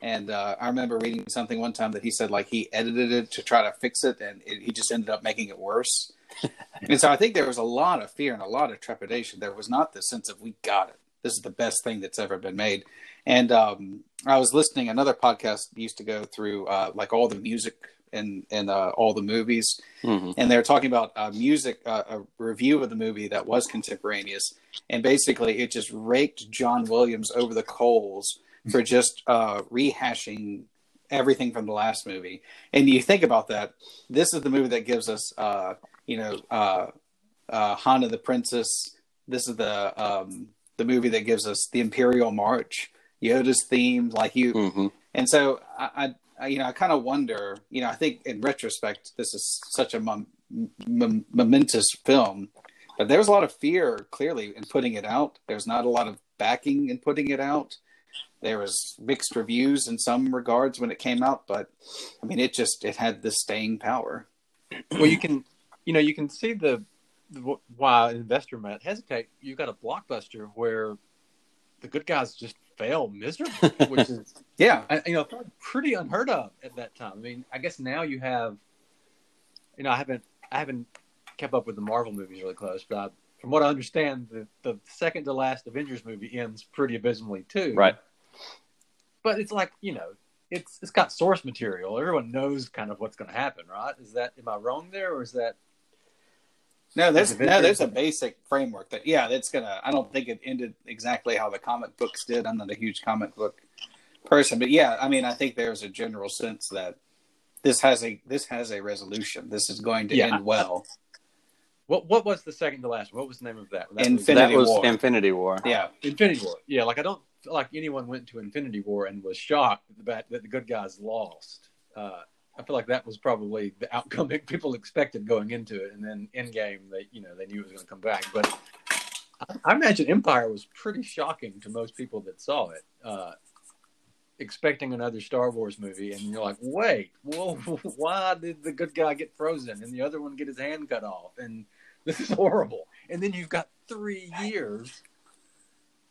And uh, I remember reading something one time that he said like he edited it to try to fix it, and it, he just ended up making it worse. and so I think there was a lot of fear and a lot of trepidation. There was not the sense of we got it. This is the best thing that's ever been made. And um, I was listening another podcast used to go through uh, like all the music and and uh, all the movies, Mhm. and they're talking about uh, music, uh, a review of the movie that was contemporaneous, and basically it just raked John Williams over the coals for just uh, rehashing everything from the last movie. And you think about that, this is the movie that gives us, uh, you know, uh, uh, Hana the Princess. This is the um, the movie that gives us the Imperial March, Yoda's theme, like you. Mhm. And so I you know, I kind of wonder, you know, I think in retrospect, this is such a mom- m- momentous film, but there was a lot of fear clearly in putting it out. There's not a lot of backing in putting it out. There was mixed reviews in some regards when it came out, but I mean, it just it had the staying power. well, you can, you know, you can see the, the why an investor might hesitate. You've got a blockbuster where the good guys just fail miserably, which is Yeah, I, you know pretty unheard of at that time. I mean, I guess now you have, you know, I haven't I haven't kept up with the Marvel movies really close, but I, from what I understand, the the second to last Avengers movie ends pretty abysmally too. Right. But it's like you know. It's it's got source material. Everyone knows kind of what's going to happen, right? Is that am I wrong there, or is that no, there's no, there's a basic framework that yeah, that's gonna. I don't think it ended exactly how the comic books did. I'm not a huge comic book person, but yeah, I mean, I think there's a general sense that this has a this has a resolution. This is going to Yeah. end well. What what was the second to last? What was the name of that? That was- Infinity that was War. Infinity War. Yeah, Infinity War. Yeah, like I don't feel like anyone went to Infinity War and was shocked that the, that the good guys lost. Uh, I feel like that was probably the outcome that people expected going into it, and then Endgame, they you know they knew it was going to come back. But I, I imagine Empire was pretty shocking to most people that saw it. Uh, expecting another Star Wars movie, and you're like, wait, whoa, why did the good guy get frozen and the other one get his hand cut off? And this is horrible. And then you've got three years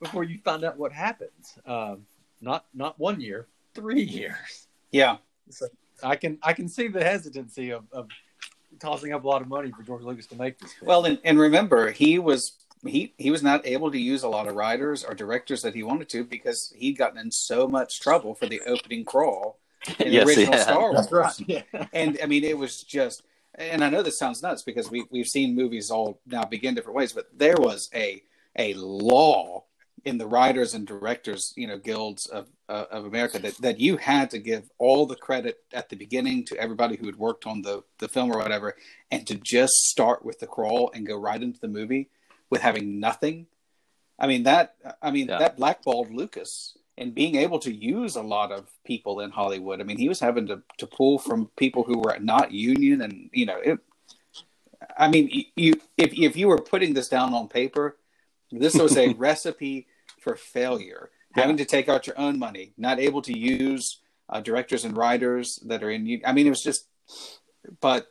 before you find out what happens. Um, not not one year, three years. yeah, So I can I can see the hesitancy of, of tossing up a lot of money for George Lucas to make this. Film. Well, and, and remember, he was he he was not able to use a lot of writers or directors that he wanted to because he'd gotten in so much trouble for the opening crawl in the Yes, he original had. Star Wars. that's right. Yeah. And I mean, it was just. And I know this sounds nuts because we we've seen movies all now begin different ways, but there was a a law in the writers and directors, you know, guilds of uh, of America that that you had to give all the credit at the beginning to everybody who had worked on the the film or whatever, and to just start with the crawl and go right into the movie with having nothing. I mean that I mean Yeah. that blackballed Lucas and being able to use a lot of people in Hollywood. I mean, he was having to to pull from people who were not union, and you know, it. I mean, you- you if if you were putting this down on paper, this was a recipe for failure. Having to take out your own money, not able to use uh, directors and writers that are in. I mean, it was just, but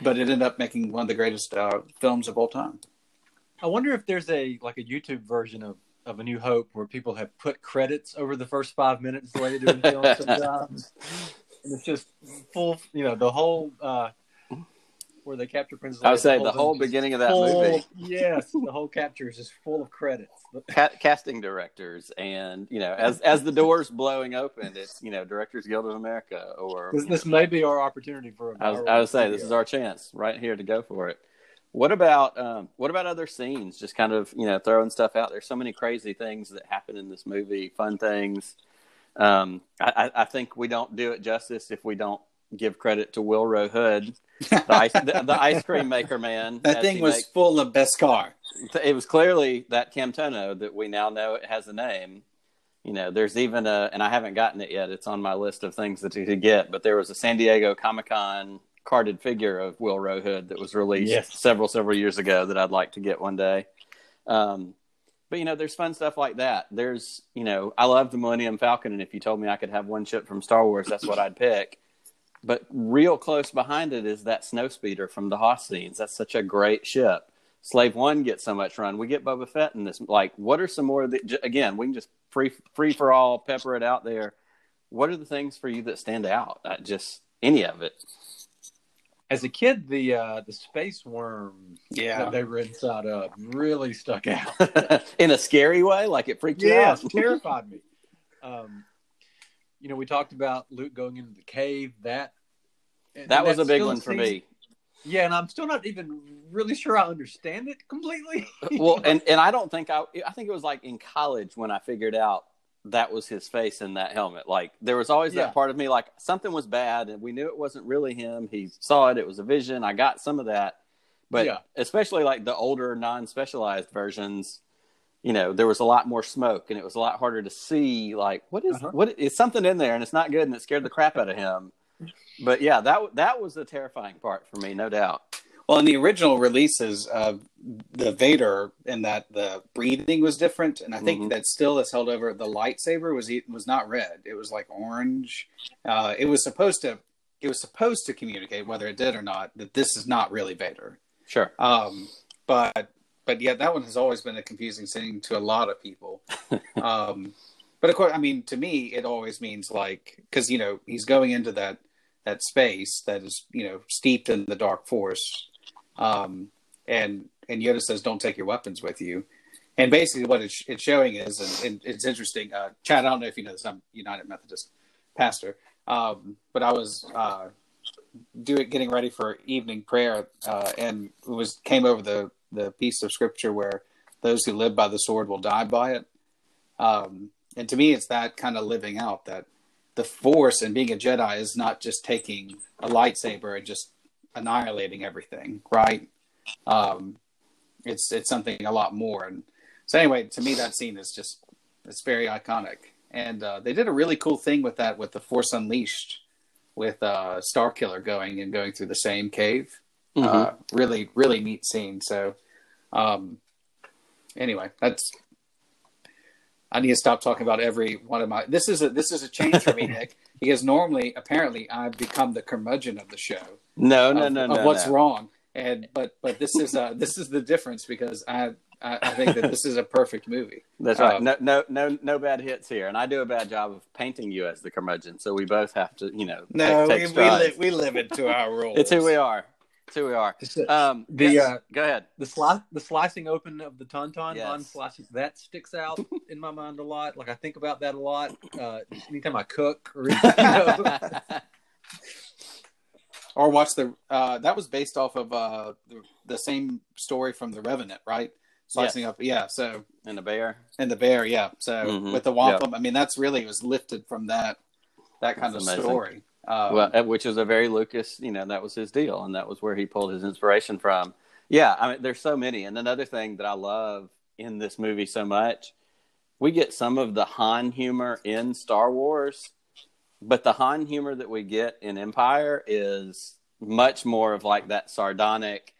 but it ended up making one of the greatest uh, films of all time. I wonder if there's a like a YouTube version of of A New Hope where people have put credits over the first five minutes the way they do in films sometimes, and it's just full. You know, the whole uh, where they capture Princess. I would say the whole beginning of that full- movie. Yes, the whole capture is just full of credits. Ca- casting directors and you know as as the doors blowing open it's you know directors guild of america or This, this may be our opportunity for. A I was, I would say this is our chance right here to go for it. What about um, what about other scenes? Just kind of you know throwing stuff out. There's so many crazy things that happen in this movie, fun things. Um, I I think we don't do it justice if we don't give credit to Willrow Hood, the ice, the, the ice cream maker man. That thing he was make- full of Beskar. it was clearly that Camtono that we now know it has a name. You know, there's even a, and I haven't gotten it yet. It's on my list of things that to, to get. But there was a San Diego Comic Con carded figure of Willrow Hood that was released Yes. several several years ago that I'd like to get one day. Um, but you know, there's fun stuff like that. There's, you know, I love the Millennium Falcon, and if you told me I could have one ship from Star Wars, that's what I'd pick. But real close behind it is that Snowspeeder from the Hoth scenes. That's such a great ship. Slave One gets so much run. We get Boba Fett in this. Like, what are some more? Of the, j- again, we can just free free for all, pepper it out there. what are the things for you that stand out? Uh, just any of it. As a kid, the uh, the space worm Yeah. that they were inside of really stuck out. In a scary way, like it freaked you yeah, out. it terrified me. Um, you know, we talked about Luke going into the cave. That that was a big one for me. Yeah, and I'm still not even really sure I understand it completely. well, and and I don't think I I think it was like in college when I figured out that was his face in that helmet. Like there was always Yeah. that part of me like something was bad and we knew it wasn't really him. He saw it, it was a vision. I got some of that. But Yeah. especially like the older non-specialized versions, you know, there was a lot more smoke and it was a lot harder to see like what is- Uh-huh. what is something in there and it's not good and it scared the crap out of him. But yeah, that that was the terrifying part for me, no doubt. Well, in the original releases, uh, the Vader and that the breathing was different, and I think Mhm. that still is held over. The lightsaber was was not red; it was like orange. Uh, it was supposed to it was supposed to communicate, whether it did or not, that this is not really Vader. Sure. Um, but but yeah, that one has always been a confusing scene to a lot of people. um, but of course, I mean, to me, it always means like because you know he's going into that that space that is you know steeped in the dark force, um, and and Yoda says, "Don't take your weapons with you." And basically, what it's, it's showing is, and, and it's interesting. Uh, Chad, I don't know if you know this. I'm United Methodist pastor, um, but I was uh, doing getting ready for evening prayer, uh, and it was came over the the piece of scripture where those who live by the sword will die by it. Um, and to me, it's that kind of living out that the Force and being a Jedi is not just taking a lightsaber and just annihilating everything, right? Um, it's it's something a lot more. And so anyway, to me, that scene is just it's very iconic. And uh, they did a really cool thing with that with the Force Unleashed, with uh, Starkiller going and going through the same cave. Mhm. Uh, really, really neat scene. So, um, anyway, that's. I need to stop talking about every one of my. This is a this is a change for me, Nick, because normally, apparently, I've become the curmudgeon of the show no, no, of, no, of no. what's no. wrong, and but but this is uh this is the difference because I I, I think that this is a perfect movie. That's right. Um, no, no, no, no bad hits here, and I do a bad job of painting you as the curmudgeon. So we both have to, you know, No, take, take strides. we live into our roles. It's who we are. It's who we are. Um, The, yes, uh, go ahead. the sli- the slicing open of the tauntaun Yes. on slicing that sticks out in my mind a lot. Like I think about that a lot. Uh, anytime I cook or you know, Or watch the uh that was based off of uh the, the same story from the Revenant, right? Slicing Yes. up, yeah. So and the bear. and the bear, yeah. So Mhm. with the wampa, I mean, that's really was lifted from that that kind That's of amazing. story. Um, well, uh, which is a very Lucas, you know, that was his deal, and that was where he pulled his inspiration from. Yeah, I mean, there's so many, and another thing that I love in this movie so much, we get some of the Han humor in Star Wars, but the Han humor that we get in Empire is much more of like that sardonic.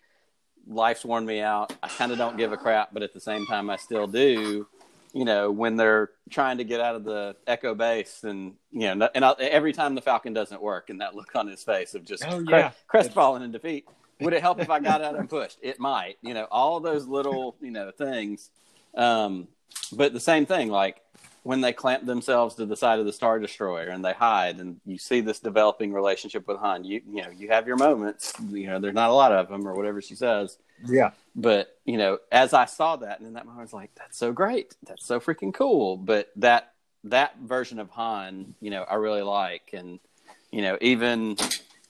Life's worn me out. I kind of don't give a crap, but at the same time, I still do you know, when they're trying to get out of the Echo base, and you know, and I, every time the Falcon doesn't work, and that look on his face of just Oh, yeah. crestfallen in defeat. Would it help if I got out and pushed? It might, you know, all those little, you know, things. Um, but the same thing, like when they clamp themselves to the side of the Star Destroyer and they hide, and you see this developing relationship with Han. You, you know, you have your moments. You know, there's not a lot of them, or whatever she says yeah, but you know as i saw that and in that moment i was like that's so great. That's so freaking cool. But that that version of han you know i really like. And you know even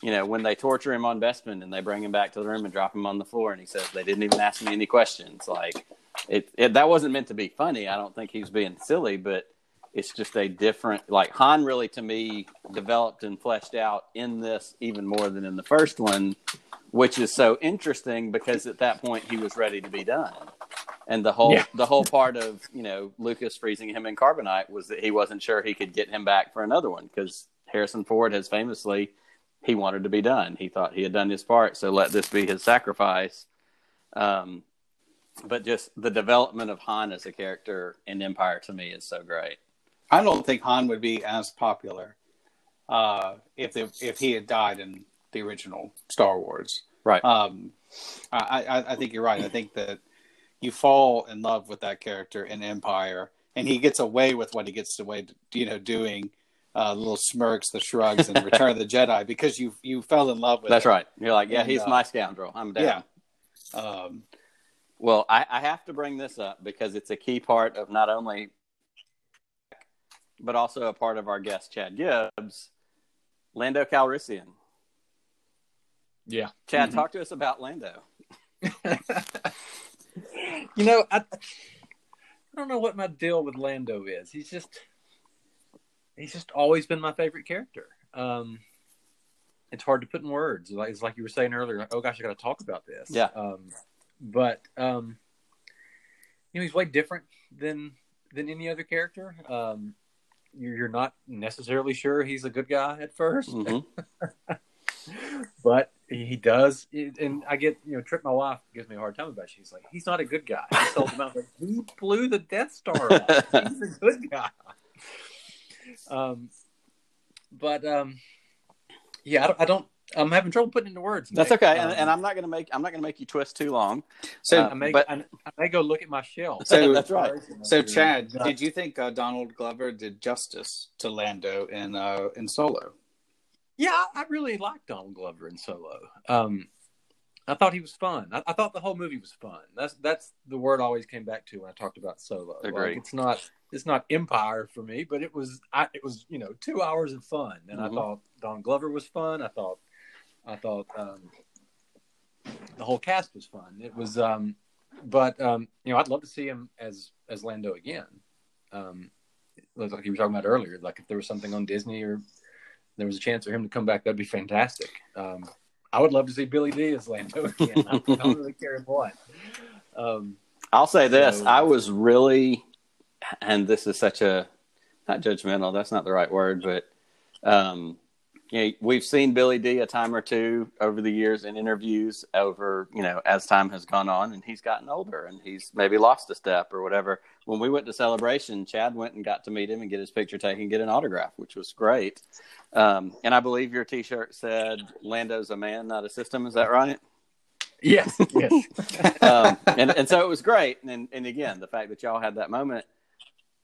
you know when they torture him on Bespin and they bring him back to the room and drop him on the floor and he says they didn't even ask me any questions. Like it, it that wasn't meant to be funny. I don't think he was being silly but it's just a different like han really to me developed and fleshed out in this even more than in the first one which is so interesting because at that point he was ready to be done. And the whole Yeah. the whole part of you know lucas freezing him in carbonite was that he wasn't sure he could get him back for another one because harrison ford has famously he wanted to be done. He thought he had done his part so let this be his sacrifice. Um, but just the development of han as a character in empire to me is so great. I don't think Han would be as popular uh, if the, if he had died in the original Star Wars. right Um, I, I, I think you're right. I think that you fall in love with that character in Empire, and he gets away with what he gets away, you know, doing uh, little smirks, the shrugs, and Return of the Jedi because you you fell in love with. That's him. right. You're like, yeah, And, he's uh, my scoundrel. I'm down. Yeah. Um, Well, I, I have to bring this up because it's a key part of not only, but also a part of our guest, Chad Gibbs, Lando Calrissian. Yeah. Chad, Mhm. talk to us about Lando. you know, I, I don't know what my deal with Lando is. He's just he's just always been my favorite character. Um, it's hard to put in words. Like it's like you were saying earlier. Oh gosh, I got to talk about this. Yeah. Um, but um, you know, he's way different than than any other character. Um, you're, you're not necessarily sure he's a good guy at 1st Mhm. but he does. And I get, you know, Trip, my wife, gives me a hard time about it. She's like, he's not a good guy. He sold them out. Like, he blew the Death Star up. He's a good guy. Um, but um, yeah, I don't, I don't. I'm having trouble putting into words. That's okay, and, Um, and I'm not gonna make I'm not gonna make you twist too long. so Uh, I may, but- I, I may go look at my shelf. So- That's right. so Chad, did you think uh, Donald Glover did justice to Lando in uh, in Solo? Yeah, I I really liked Donald Glover in Solo. Um, I thought he was fun. I, I thought the whole movie was fun. That's that's the word I always came back to when I talked about Solo. Like, it's not it's not Empire for me, but it was I, it was you know two hours of fun, and I Mhm. thought Donald Glover was fun. I thought I thought um, the whole cast was fun. It was, um, but um, you know, I'd love to see him as as Lando again. Um, like you were talking about earlier, like if there was something on Disney or there was a chance for him to come back, that'd be fantastic. Um, I would love to see Billy Dee as Lando again. I don't really care what. Um, I'll say this: So- I was really, and this is such a not judgmental. That's not the right word, but um, you know, we've seen Billy Dee a time or two over the years in interviews. Over you know, as time has gone on, and he's gotten older, and he's maybe lost a step or whatever. When we went to celebration, Chad went and got to meet him and get his picture taken, get an autograph, which was great. Um, and I believe your T-shirt said "Lando's a man, not a system." Is that right? yes, yes. um, and and so it was great. And and again, the fact that y'all had that moment,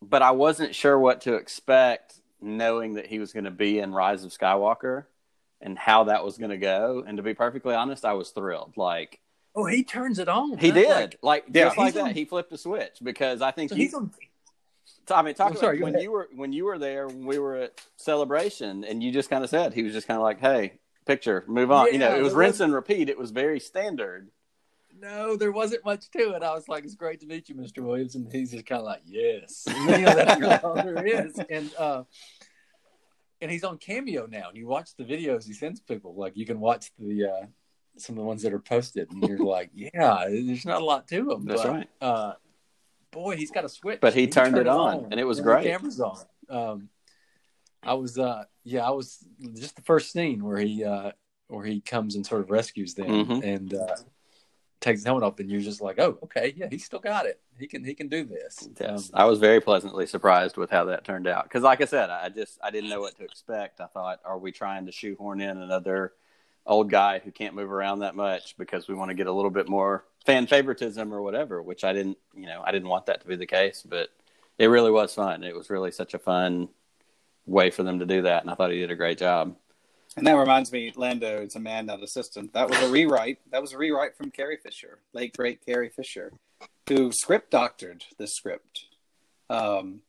but I wasn't sure what to expect, knowing that he was going to be in Rise of Skywalker, and how that was going to go. And to be perfectly honest, I was thrilled. Like oh, he turns it on. he huh? did, Like, like, Yeah, just like he's that, on- he flipped a switch because I think so he- he's on. I mean, talk I'm about sorry, when you were when you were there when we were at celebration, and you just kind of said he was just kind of like, "Hey, picture, move on." you know, it was rinse was- and repeat. It was very standard. No, there wasn't much to it. I was like, "It's great to meet you, Mr. Williams," and he's just kind of like, "Yes." And, you know, that's all there is. And uh, and he's on Cameo now. And you watch the videos he sends people. Like you can watch the uh, some of the ones that are posted, and you're like, "Yeah, there's not a lot to him." That's but, right. Uh, boy, he's got a switch. But he turned turned it on, and it was when great. Camera's on. Um, I was, uh, yeah, I was just the first scene where he uh, where he comes and sort of rescues them Mhm. and uh, takes the helmet off, and you're just like, oh, okay, yeah, he's still got it. He can he can do this. Yes, Um, I was very pleasantly surprised with how that turned out. Because, like I said, I just I didn't know what to expect. I thought, are we trying to shoehorn in another old guy who can't move around that much because we want to get a little bit more fan favoritism or whatever? Which I didn't, you know, I didn't want that to be the case. But it really was fun. It was really such a fun way for them to do that, and I thought he did a great job. And that reminds me, Lando is a man, not assistant. That was a rewrite. That was a rewrite from Carrie Fisher, late great Carrie Fisher, who script doctored the script. Um,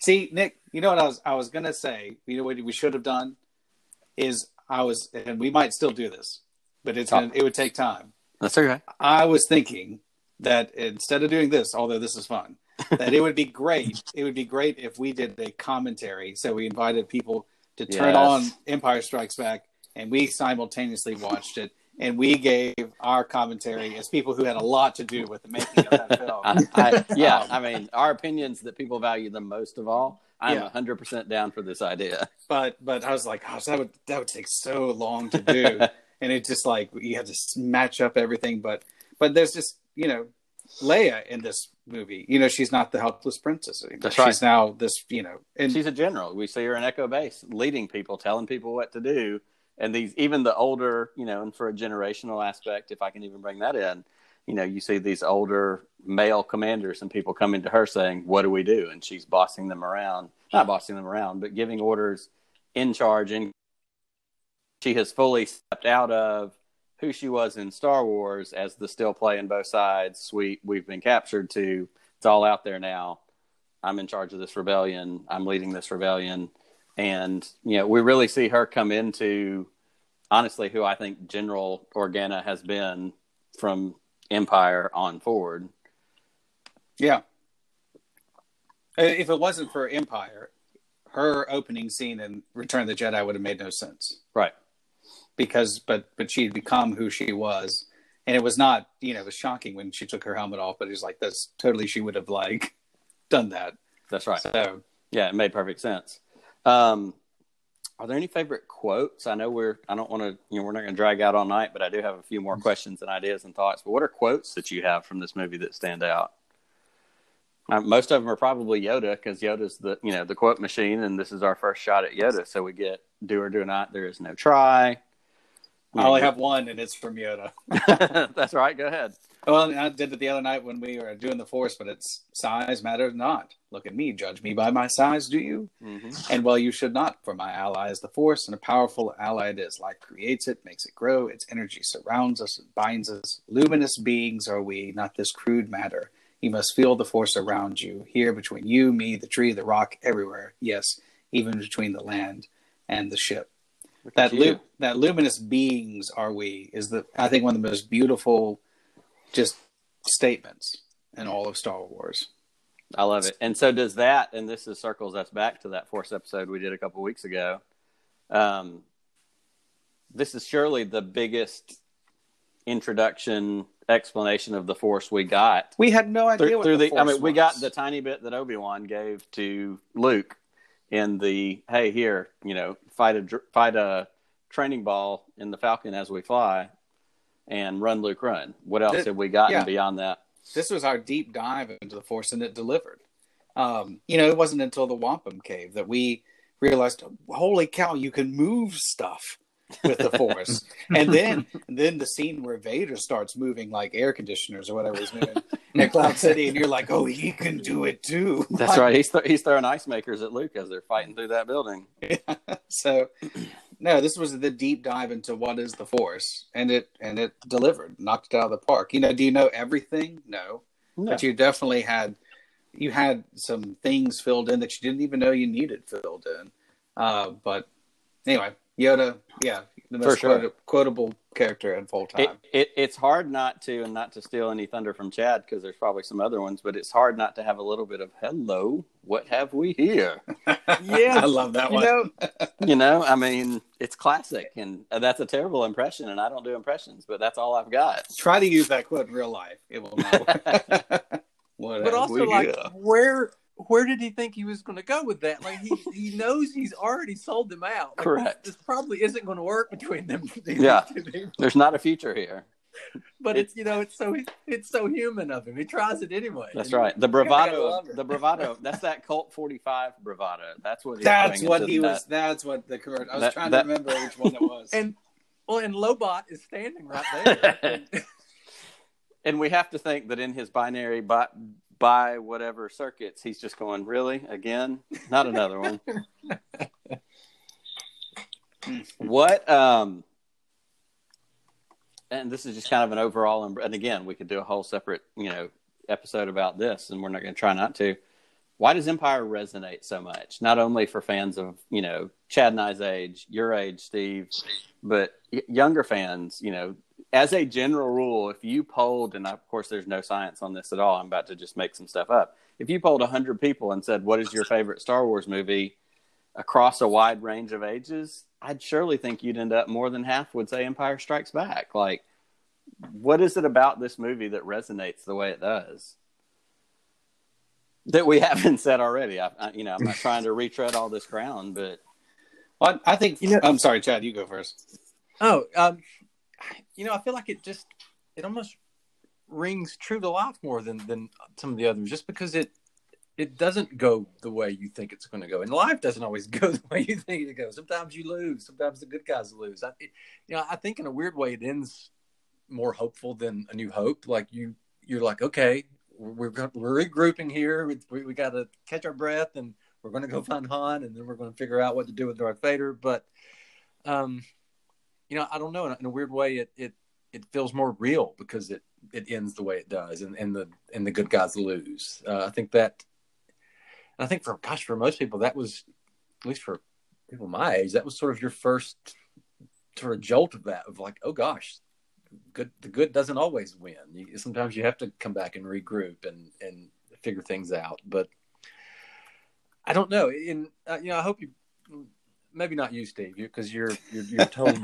see, Nick, you know what I was I was gonna say. You know what we should have done is I was, and we might still do this, but it's gonna, it would take time. That's okay. I was thinking that instead of doing this, although this is fun, that it would be great. It would be great if we did a commentary. So we invited people to turn Yes. on Empire Strikes Back, and we simultaneously watched it, and we gave our commentary as people who had a lot to do with the making of that film. I, I, yeah, Um, I mean, our opinions that people value the most of all. I'm Yeah. 100% down for this idea. but but I was like, gosh, that would that would take so long to do, and it just like you had to match up everything. But but there's just you know Leia in this movie. You know, she's not the helpless princess anymore. That's right. She's now this. You know, and She's a general. We see her in Echo Base, leading people, telling people what to do. And these, even the older, you know, and for a generational aspect, if I can even bring that in, you know, you see these older male commanders and people coming to her saying, "What do we do?" And she's bossing them around. not bossing them around, but giving orders in charge. And she has fully stepped out of who she was in Star Wars as the still playing both sides. Sweet, we've been captured to. It's all out there now. I'm in charge of this rebellion. I'm leading this rebellion. And, you know, we really see her come into honestly who I think General Organa has been from Empire on forward. Yeah. Uh, If it wasn't for Empire, her opening scene in Return of the Jedi would have made no sense. Right. Because, but but she had become who she was, and it was not, you know, it was shocking when she took her helmet off. But it was like that's totally she would have like done that. That's right. So Yeah, it made perfect sense. Um, are there any favorite quotes? I know we're. I don't want to. You know, we're not going to drag out all night, but I do have a few more questions and ideas and thoughts. But what are quotes that you have from this movie that stand out? Uh, most of them are probably Yoda because Yoda's the you know the quote machine, and this is our first shot at Yoda. So we get do or do not. There is no try. I only have one, and it's from Yoda. That's right. Go ahead. Well, I did it the other night when we were doing the Force, but it's size matters not. Look at me, judge me by my size, do you? hmm And well, you should not, for my ally is the Force, and a powerful ally it is. Life creates it, makes it grow. Its energy surrounds us, it binds us. Luminous beings are we, not this crude matter. You must feel the Force around you, here between you, me, the tree, the rock, everywhere. Yes, even between the land and the ship. Look That lu- that luminous beings are we is the I think one of the most beautiful, just statements in all of Star Wars. I love it. And so does that, and this is circles us back to that Force episode we did a couple weeks ago. Um, this is surely the biggest introduction explanation of the Force we got We had no idea through, what through the, the. I mean, we got the tiny bit that Obi Wan gave to Luke in the "Hey, here, you know, fight a fight a training ball in the Falcon as we fly, and run, Luke, run." What else Th- have we gotten yeah. beyond that? this was our deep dive into the force and it delivered um, you know it wasn't until the wampa cave that we realized holy cow you can move stuff with the force. And then then the scene where vader starts moving like air conditioners or whatever he's moving at cloud city and you're like oh he can do it too. That's right. He's th- he's throwing ice makers at Luke as they're fighting through that building. so no this was the deep dive into what is the force and it and it delivered knocked it out of the park. You know do you know everything? No. But you definitely had you had some things filled in that you didn't even know you needed filled in. Uh, but anyway yoda yeah the For most sure. quota- quotable character in full It, time it, it's hard not to, and not to steal any thunder from Chad because there's probably some other ones, but it's hard not to have a little bit of "Hello, what have we here?" Yeah, i love that you one know, you know, I mean, it's classic, and uh, that's a terrible impression, and I don't do impressions, but that's all I've got. try to use that quote in real life it will not work. what but have also we like here? where where did he think he was going to go with that? Like he he knows he's already sold them out. Like, Correct. This probably isn't going to work between them. Yeah. There's not a future here. but it's you know it's so it's so human of him. He tries it anyway. That's right. The bravado, the bravado. That's that Colt 45 bravado. That's what. He's that's what into he that. was that's what the commercial i was That- trying that- to remember which one it was And well, and Lobot is standing right there. And- And we have to think that in his binary by, by whatever circuits, he's just going, really? Again? Not another one. what, um, and this is just kind of an overall, and again, we could do a whole separate, you know, episode about this, and we're not going to try not to. Why does Empire resonate so much? Not only for fans of, you know, Chad and I's age, your age, Steve, but younger fans, you know, as a general rule, if you polled, and of course there's no science on this at all, I'm about to just make some stuff up. If you polled 100 people and said, What is your favorite Star Wars movie across a wide range of ages, I'd surely think you'd end up more than half would say Empire Strikes Back. Like, what is it about this movie that resonates the way it does? That we haven't said already. I, I, you know, I'm not trying to retread all this ground, but Well, I think. You know- I'm sorry, Chad. You go first. oh, um, you know, I feel like it just it almost rings true to life more than than some of the others, just because it it doesn't go the way you think it's going to go, and life doesn't always go the way you think it goes. Sometimes you lose. Sometimes the good guys lose. I, it, you know, I think in a weird way it ends more hopeful than A New Hope. Like you, you're like, okay, we're we're, regrouping here. We, we got to catch our breath and we're going to go find Han, and then we're going to figure out what to do with Darth Vader. But, um, you know, I don't know. In a weird way, it it it feels more real because it it ends the way it does, and, and the and the good guys lose. Uh, I think that. I think for gosh, for most people, that was at least for people my age, that was sort of your first sort of jolt of that of like, oh gosh, good the good doesn't always win. You, sometimes you have to come back and regroup and and figure things out. But I don't know. In uh, you know, I hope you maybe not you, Steve, because you, are you're you're, total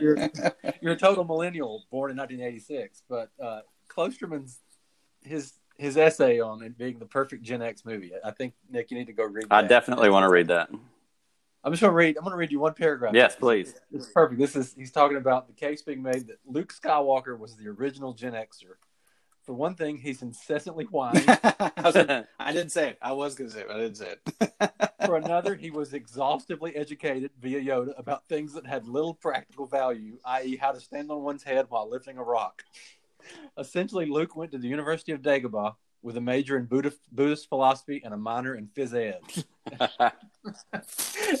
you're, you're, you're, a total millennial born in 1986. But uh, Klosterman's his his essay on it being the perfect Gen X movie. I think Nick, you need to go read. I definitely want to read that. I'm just gonna read. I'm gonna read you one paragraph. Yes, please. It's, it's perfect. This is he's talking about the case being made that Luke Skywalker was the original Gen Xer. For one thing, he's incessantly whining. I, I, didn't say it. I was going to say it. I didn't say it. For another, he was exhaustively educated via Yoda about things that had little practical value, i.e., how to stand on one's head while lifting a rock. Essentially, Luke went to the University of Dagobah with a major in Buddha, Buddhist philosophy and a minor in phys ed.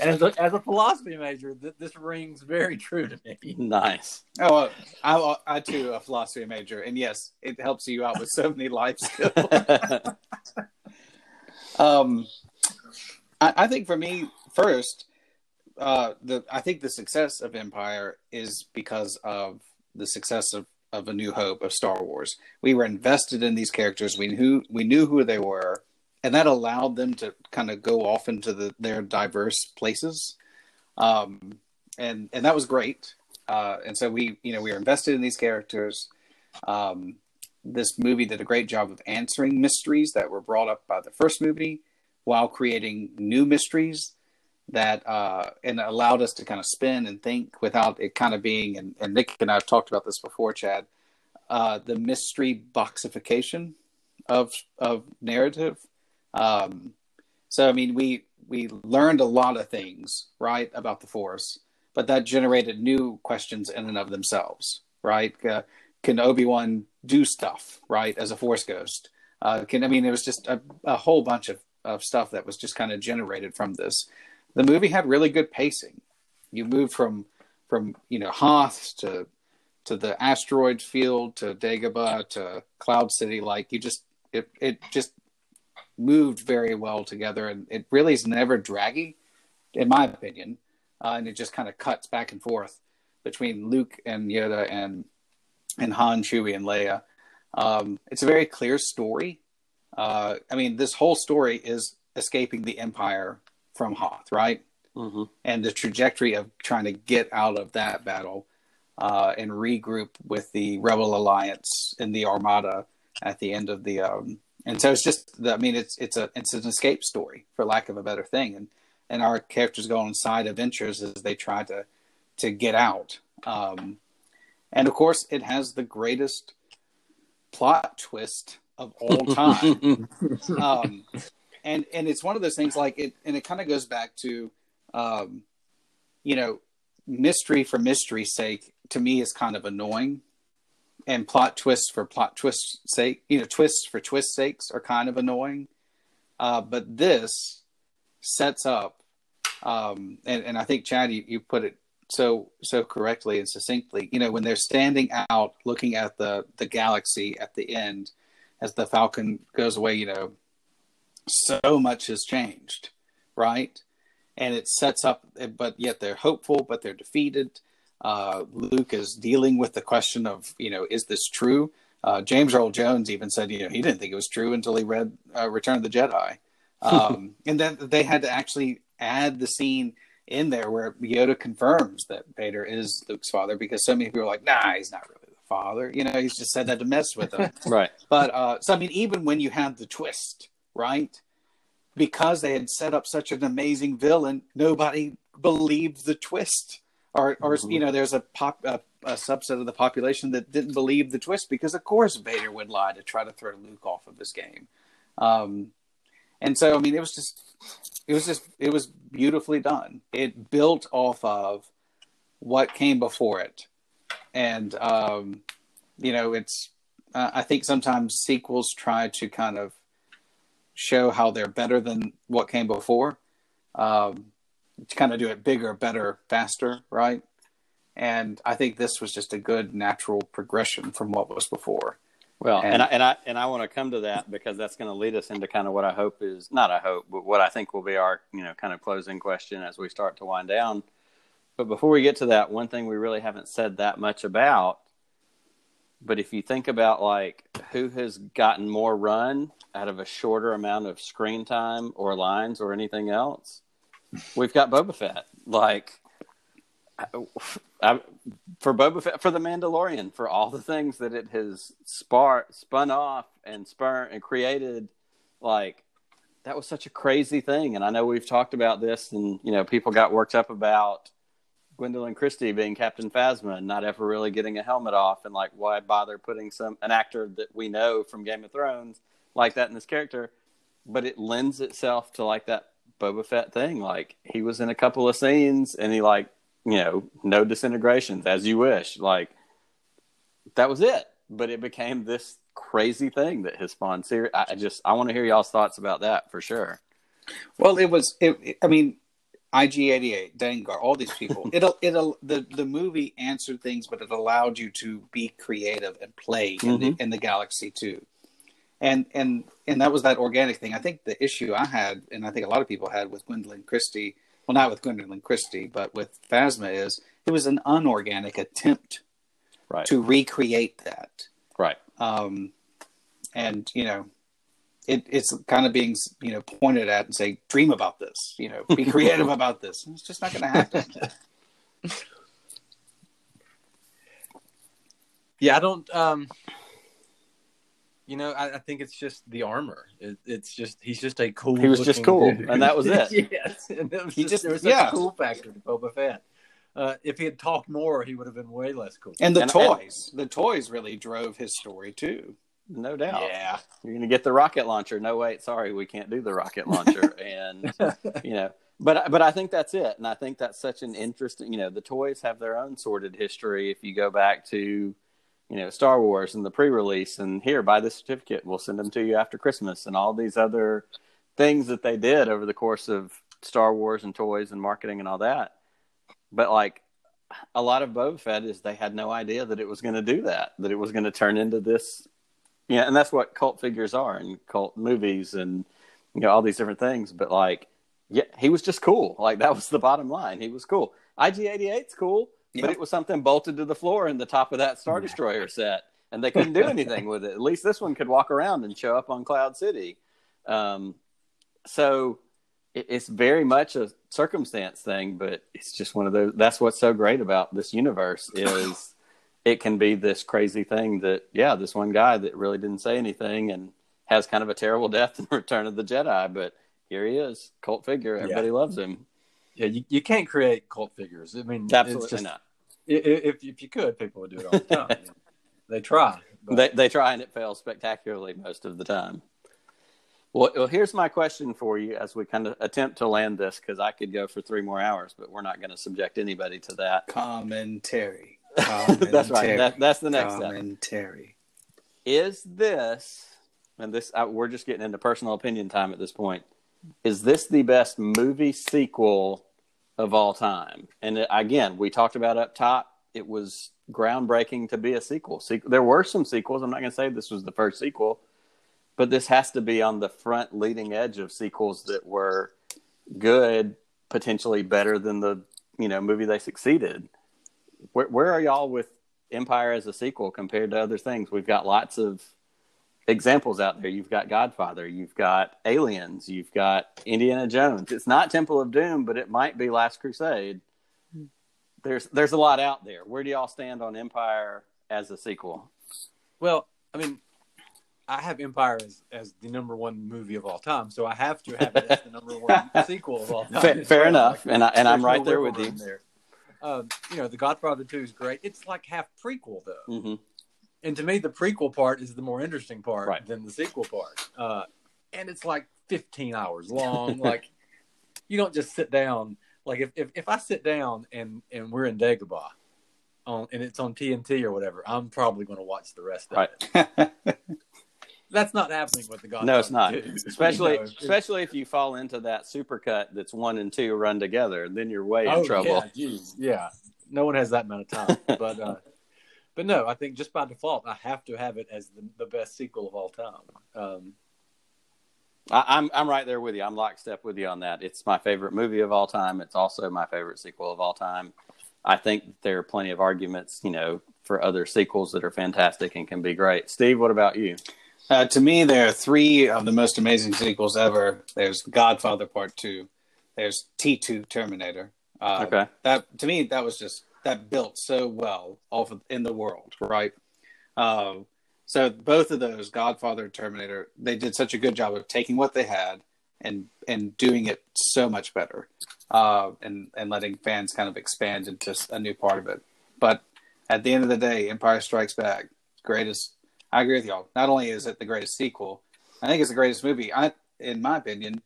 and as a, as a, philosophy major, th- this rings very true to me. Nice. Oh, I, I too a philosophy major, and yes, it helps you out with so many life skills. um, I, I, think for me, first, uh, the I think the success of Empire is because of the success of of A New Hope of Star Wars. We were invested in these characters. We knew we knew who they were, and that allowed them to kind of go off into the, their diverse places, um, and and that was great. Uh, and so we you know we were invested in these characters. Um, this movie did a great job of answering mysteries that were brought up by the first movie, while creating new mysteries that uh, and allowed us to kind of spin and think without it kind of being and, and Nick and I've talked about this before, Chad, uh, the mystery boxification of of narrative. Um, so I mean, we we learned a lot of things right about the Force, but that generated new questions in and of themselves, right? Uh, can Obi Wan do stuff right as a Force ghost? Uh, can I mean, it was just a, a whole bunch of of stuff that was just kind of generated from this the movie had really good pacing. You moved from from you know Hoth to to the asteroid field to Dagobah to Cloud City. Like you just it it just moved very well together, and it really is never draggy, in my opinion. Uh, and it just kind of cuts back and forth between Luke and Yoda and and Han, Chewie, and Leia. Um, it's a very clear story. Uh, I mean, this whole story is escaping the Empire from Hoth, right? Mm-hmm. And the trajectory of trying to get out of that battle uh, and regroup with the Rebel Alliance in the Armada at the end of the. Um, and so it's just, I mean, it's it's a it's an escape story for lack of a better thing, and and our characters go on side adventures as they try to to get out. Um, and of course, it has the greatest plot twist of all time. um, and and it's one of those things like it and it kind of goes back to um you know mystery for mystery's sake to me is kind of annoying. And plot twists for plot twists sake you know twists for twist sakes are kind of annoying. Uh but this sets up um and and i think chad you, you put it so so correctly and succinctly. You know when they're standing out looking at the the galaxy at the end as the falcon goes away you know so much has changed, right? And it sets up, but yet they're hopeful, but they're defeated. Uh, Luke is dealing with the question of, you know, is this true? Uh, James Earl Jones even said, you know, he didn't think it was true until he read uh, Return of the Jedi. Um, and then they had to actually add the scene in there where Yoda confirms that Vader is Luke's father because so many people are like, nah, he's not really the father. You know, he's just said that to mess with him. right. But uh, so, I mean, even when you have the twist, right? Because they had set up such an amazing villain, nobody believed the twist. Or, or mm-hmm. you know, there's a pop a, a, subset of the population that didn't believe the twist because, of course, Vader would lie to try to throw Luke off of his game. Um, and so, I mean, it was just, it was just, it was beautifully done. It built off of what came before it, and um, you know, it's. Uh, I think sometimes sequels try to kind of show how they're better than what came before. um, to kind of do it bigger, better, faster, right? And I think this was just a good natural progression from what was before. Well, And- and, I, and I and I want to come to that because that's going to lead us into kind of what I hope is not I hope, but what I think will be our you know kind of closing question as we start to wind down. But before we get to that, one thing we really haven't said that much about, but if you think about like who has gotten more run out of a shorter amount of screen time or lines or anything else, we've got Boba Fett. Like, I, I, for Boba Fett, for the Mandalorian, for all the things that it has spar- spun off and spurn and created, like that was such a crazy thing. And I know we've talked about this, and you know, people got worked up about Gwendoline Christie being Captain Phasma and not ever really getting a helmet off, and like why bother putting some an actor that we know from Game of Thrones like that in this character? But it lends itself to like that Boba Fett thing. Like he was in a couple of scenes, and he like you know no disintegrations as you wish. Like that was it. But it became this crazy thing that has spawned series. I just I want to hear y'all's thoughts about that for sure. Well, it was. It- I mean, IG88, Dengar, all these people. It'll. It'll. The the movie answered things, but it allowed you to be creative and play in the in the galaxy too. And and and that was that organic thing. I think the issue I had, and I think a lot of people had with Gwendoline Christie, well, not with Gwendoline Christie, but with Phasma, is it was an unorganic attempt Right. to recreate that. Right. um, and you know it, it's kind of being you know pointed at and say dream about this you know be creative about this and it's just not going to happen Yeah, I don't. Um, you know, I, I think it's just the armor. It, it's just he's just a cool. He was just cool, dude. and that was it. yes, and it was He just, just- there was such yeah. a cool factor to Boba Fett. Uh, if he had talked more, he would have been way less cool. and the And- toys the toys really drove his story too No doubt. yeah You're going to get the rocket launcher. No, wait, sorry, we can't do the rocket launcher. and you know, but but I think that's it, and I think that's such an interesting. You know, the toys have their own sordid history. If you go back to, you know, Star Wars and the pre-release, and here, buy this certificate, we'll send them to you after Christmas, and all these other things that they did over the course of Star Wars and toys and marketing and all that. But like a lot of Boba Fett is they had no idea that it was going to do that, that it was going to turn into this. Yeah, and that's what cult figures are and cult movies and you know all these different things. But like, yeah, he was just cool. Like that was the bottom line. He was cool. IG88's cool, but it was something bolted to the floor in the top of that Star Destroyer set, and they couldn't do anything with it. At least this one could walk around and show up on Cloud City. Um, so it, it's very much a circumstance thing, but it's just one of those. That's what's so great about this universe is it can be this crazy thing that yeah, this one guy that really didn't say anything and has kind of a terrible death in Return of the Jedi, but here he is, cult figure. Everybody loves him. Yeah, you, you can't create cult figures. I mean, Absolutely it's just, not. If if you could, people would do it all the time. they try. But They they try and it fails spectacularly most of the time. Well, well, here's my question for you as we kind of attempt to land this because I could go for three more hours, but we're not going to subject anybody to that. commentary that's right. That, that's the next step. commentary Is this, and this I, we're just getting into personal opinion time at this point. Is this the best movie sequel of all time? And uh, again, we talked about up top. It was groundbreaking to be a sequel. Sequ- there were some sequels. I'm not going to say this was the first sequel, but this has to be on the front leading edge of sequels that were good, potentially better than the you know movie they succeeded. Where where are y'all with Empire as a sequel compared to other things? We've got lots of examples out there. You've got Godfather, you've got Aliens, you've got Indiana Jones. It's not Temple of Doom, but it might be Last Crusade. There's there's a lot out there. Where do y'all stand on Empire as a sequel? Well, I mean, I have Empire as, as the number one movie of all time, so I have to have it as the number one sequel of all time. Fair- fair well. enough, and I- and I'm right there with you. There. Um, you know, The Godfather Two is great. It's like half prequel though, hmm and to me, the prequel part is the more interesting part Right. than the sequel part. Uh, and it's like 15 hours long. like you don't just sit down. Like if, if, if I sit down and, and we're in Dagobah on and it's on TNT or whatever, I'm probably going to watch the rest of Right. it. that's not happening with the Godfather. No, it's not. 2. Especially, You know, especially if you fall into that supercut that's one and two run together, then you're way in oh, trouble. Yeah, geez, yeah. No one has that amount of time, but uh, but no, I think just by default, I have to have it as the, the best sequel of all time. Um, I, I'm I'm right there with you. I'm lockstep with you on that. It's my favorite movie of all time. It's also my favorite sequel of all time. I think there are plenty of arguments, you know, for other sequels that are fantastic and can be great. Steve, what about you? Uh, to me, there are three of the most amazing sequels ever. There's Godfather Part Two. There's T Two Terminator. Uh, Okay. That to me, that was just that built so well off of, in the world, right? Uh, so both of those, Godfather and Terminator, they did such a good job of taking what they had and and doing it so much better, uh, and and letting fans kind of expand into a new part of it. But at the end of the day, Empire Strikes Back, greatest. I agree with y'all. Not only is it the greatest sequel, I think it's the greatest movie. I, in my opinion,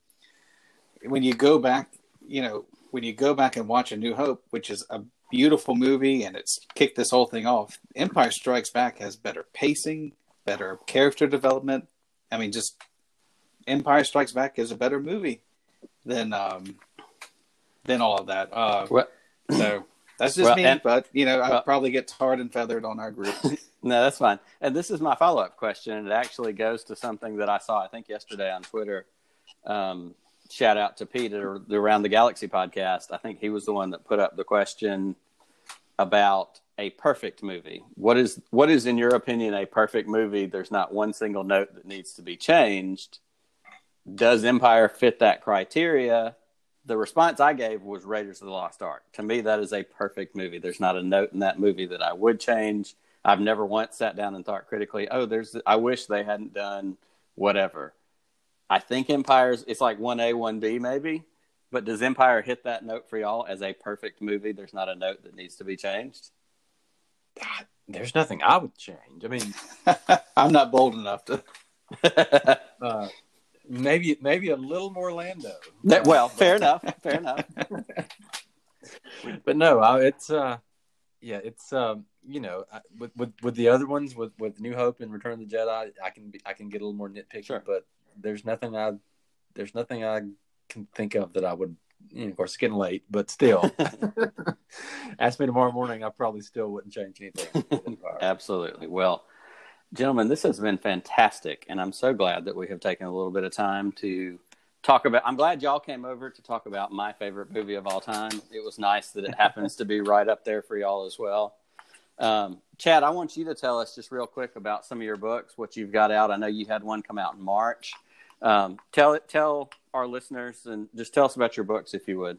when you go back, you know, when you go back and watch A New Hope, which is a beautiful movie and it's kicked this whole thing off, Empire Strikes Back has better pacing, better character development. I mean, just Empire Strikes Back is a better movie than um than all of that. Uh, Well, so that's just Well, me, and- but you know, I probably get tarred and feathered on our group. No, that's fine. And this is my follow up question. and It actually goes to something that I saw, I think, yesterday on Twitter. Um, shout out to Pete at the Around the Galaxy podcast. I think he was the one that put up the question about a perfect movie. What is what is, in your opinion, a perfect movie? There's not one single note that needs to be changed. Does Empire fit that criteria? The response I gave was Raiders of the Lost Ark. To me, that is a perfect movie. There's not a note in that movie that I would change. I've never once sat down and thought critically, oh, there's, I wish they hadn't done whatever. I think Empire's, it's like 1A, 1B maybe, but does Empire hit that note for y'all as a perfect movie? There's not a note that needs to be changed. there's nothing I would change. I mean, I'm not bold enough to. uh, maybe maybe a little more Lando. That- well, fair enough. Fair enough. but no, I, it's uh, yeah, it's um, you know, with, with with the other ones, with with New Hope and Return of the Jedi, I can be I can get a little more nitpicky. Sure. But there's nothing I there's nothing I can think of that I would. You know, of course, it's getting late, but still, ask me tomorrow morning. I probably still wouldn't change anything. Absolutely. Well, gentlemen, this has been fantastic, and I'm so glad that we have taken a little bit of time to talk about. I'm glad y'all came over to talk about my favorite movie of all time. It was nice that it happens to be right up there for y'all as well. Um, Chad, I want you to tell us just real quick about some of your books, what you've got out. I know you had one come out in March. Um, tell it, tell our listeners, and just tell us about your books if you would.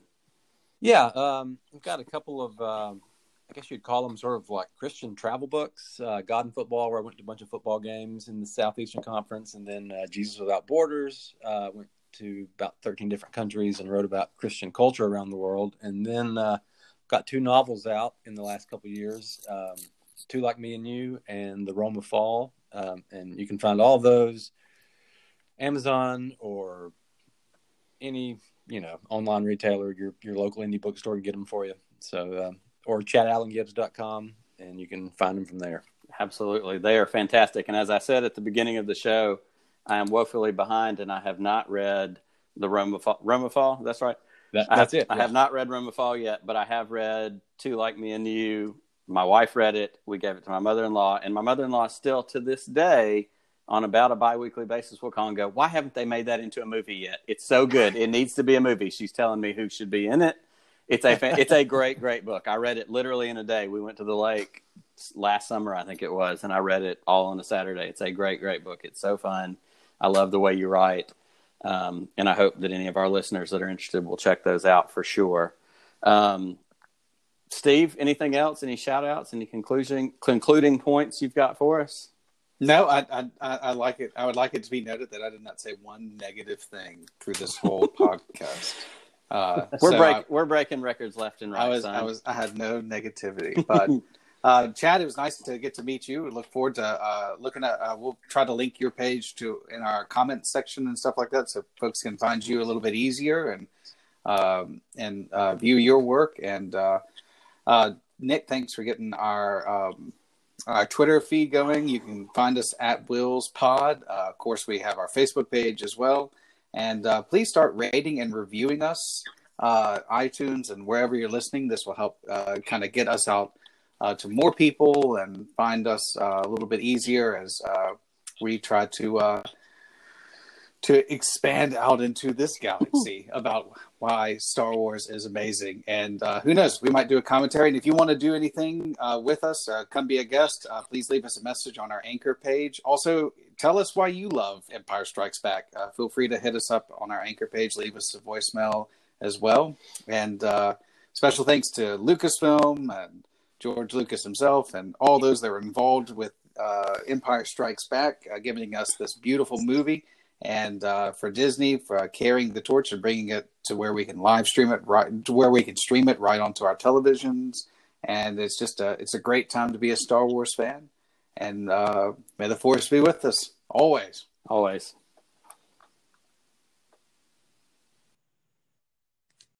Yeah, um, we've got a couple of, um, I guess you'd call them sort of like Christian travel books. Uh, God and Football, where I went to a bunch of football games in the Southeastern Conference, and then uh, Jesus Without Borders. Uh, went to about 13 different countries and wrote about Christian culture around the world. And then uh, got two novels out in the last couple years um, Two Like Me and You and The Roma Fall. Um, and you can find all those Amazon or any you know online retailer, your your local indie bookstore can get them for you. So um, or chadalangibbs.com and you can find them from there. Absolutely. They are fantastic. And as I said at the beginning of the show, I am woefully behind and I have not read the Roma Fall. Roma Fall, that's right. That, I that's have, it. I have not read Roma Fall yet, but I have read Two Like Me and You. My wife read it. We gave it to my mother in law. And my mother in law still to this day, on about a bi weekly basis, will call and go, Why haven't they made that into a movie yet? It's so good. It needs to be a movie. She's telling me who should be in it. It's a fan- it's a great great book. I read it literally in a day. We went to the lake last summer, I think it was, and I read it all on a Saturday. It's a great great book. It's so fun. I love the way you write, um, and I hope that any of our listeners that are interested will check those out for sure. Um, Steve, anything else? Any shout outs? Any conclusion concluding points you've got for us? No, I, I I I like it. I would like it to be noted that I did not say one negative thing through this whole podcast. Uh, We're so break, I- we're breaking records left and right. I was, son. I was, I had no negativity. But uh, Chad, it was nice to get to meet you. We look forward to uh, looking at. Uh, we'll try to link your page to in our comment section and stuff like that, so folks can find you a little bit easier and um, and uh, view your work. And uh, uh, Nick, thanks for getting our um, our Twitter feed going. You can find us at Whills Pod. Of course, we have our Facebook page as well. And please start rating and reviewing us, iTunes and wherever you're listening. This will help kind of get us out uh, to more people and find us uh, a little bit easier as we try to to expand out into this galaxy about why Star Wars is amazing. And uh, who knows, we might do a commentary. And if you want to do anything uh, with us, uh, come be a guest. Uh, please leave us a message on our anchor page. Also, tell us why you love Empire Strikes Back. Uh, feel free to hit us up on our anchor page, leave us a voicemail as well. And uh, special thanks to Lucasfilm and George Lucas himself and all those that were involved with Empire Strikes Back, giving us this beautiful movie and uh, for Disney for carrying the torch and bringing it to where we can live stream it right to where we can stream it right onto our televisions. And it's just a it's a great time to be a Star Wars fan. And uh, may the force be with us always. Always.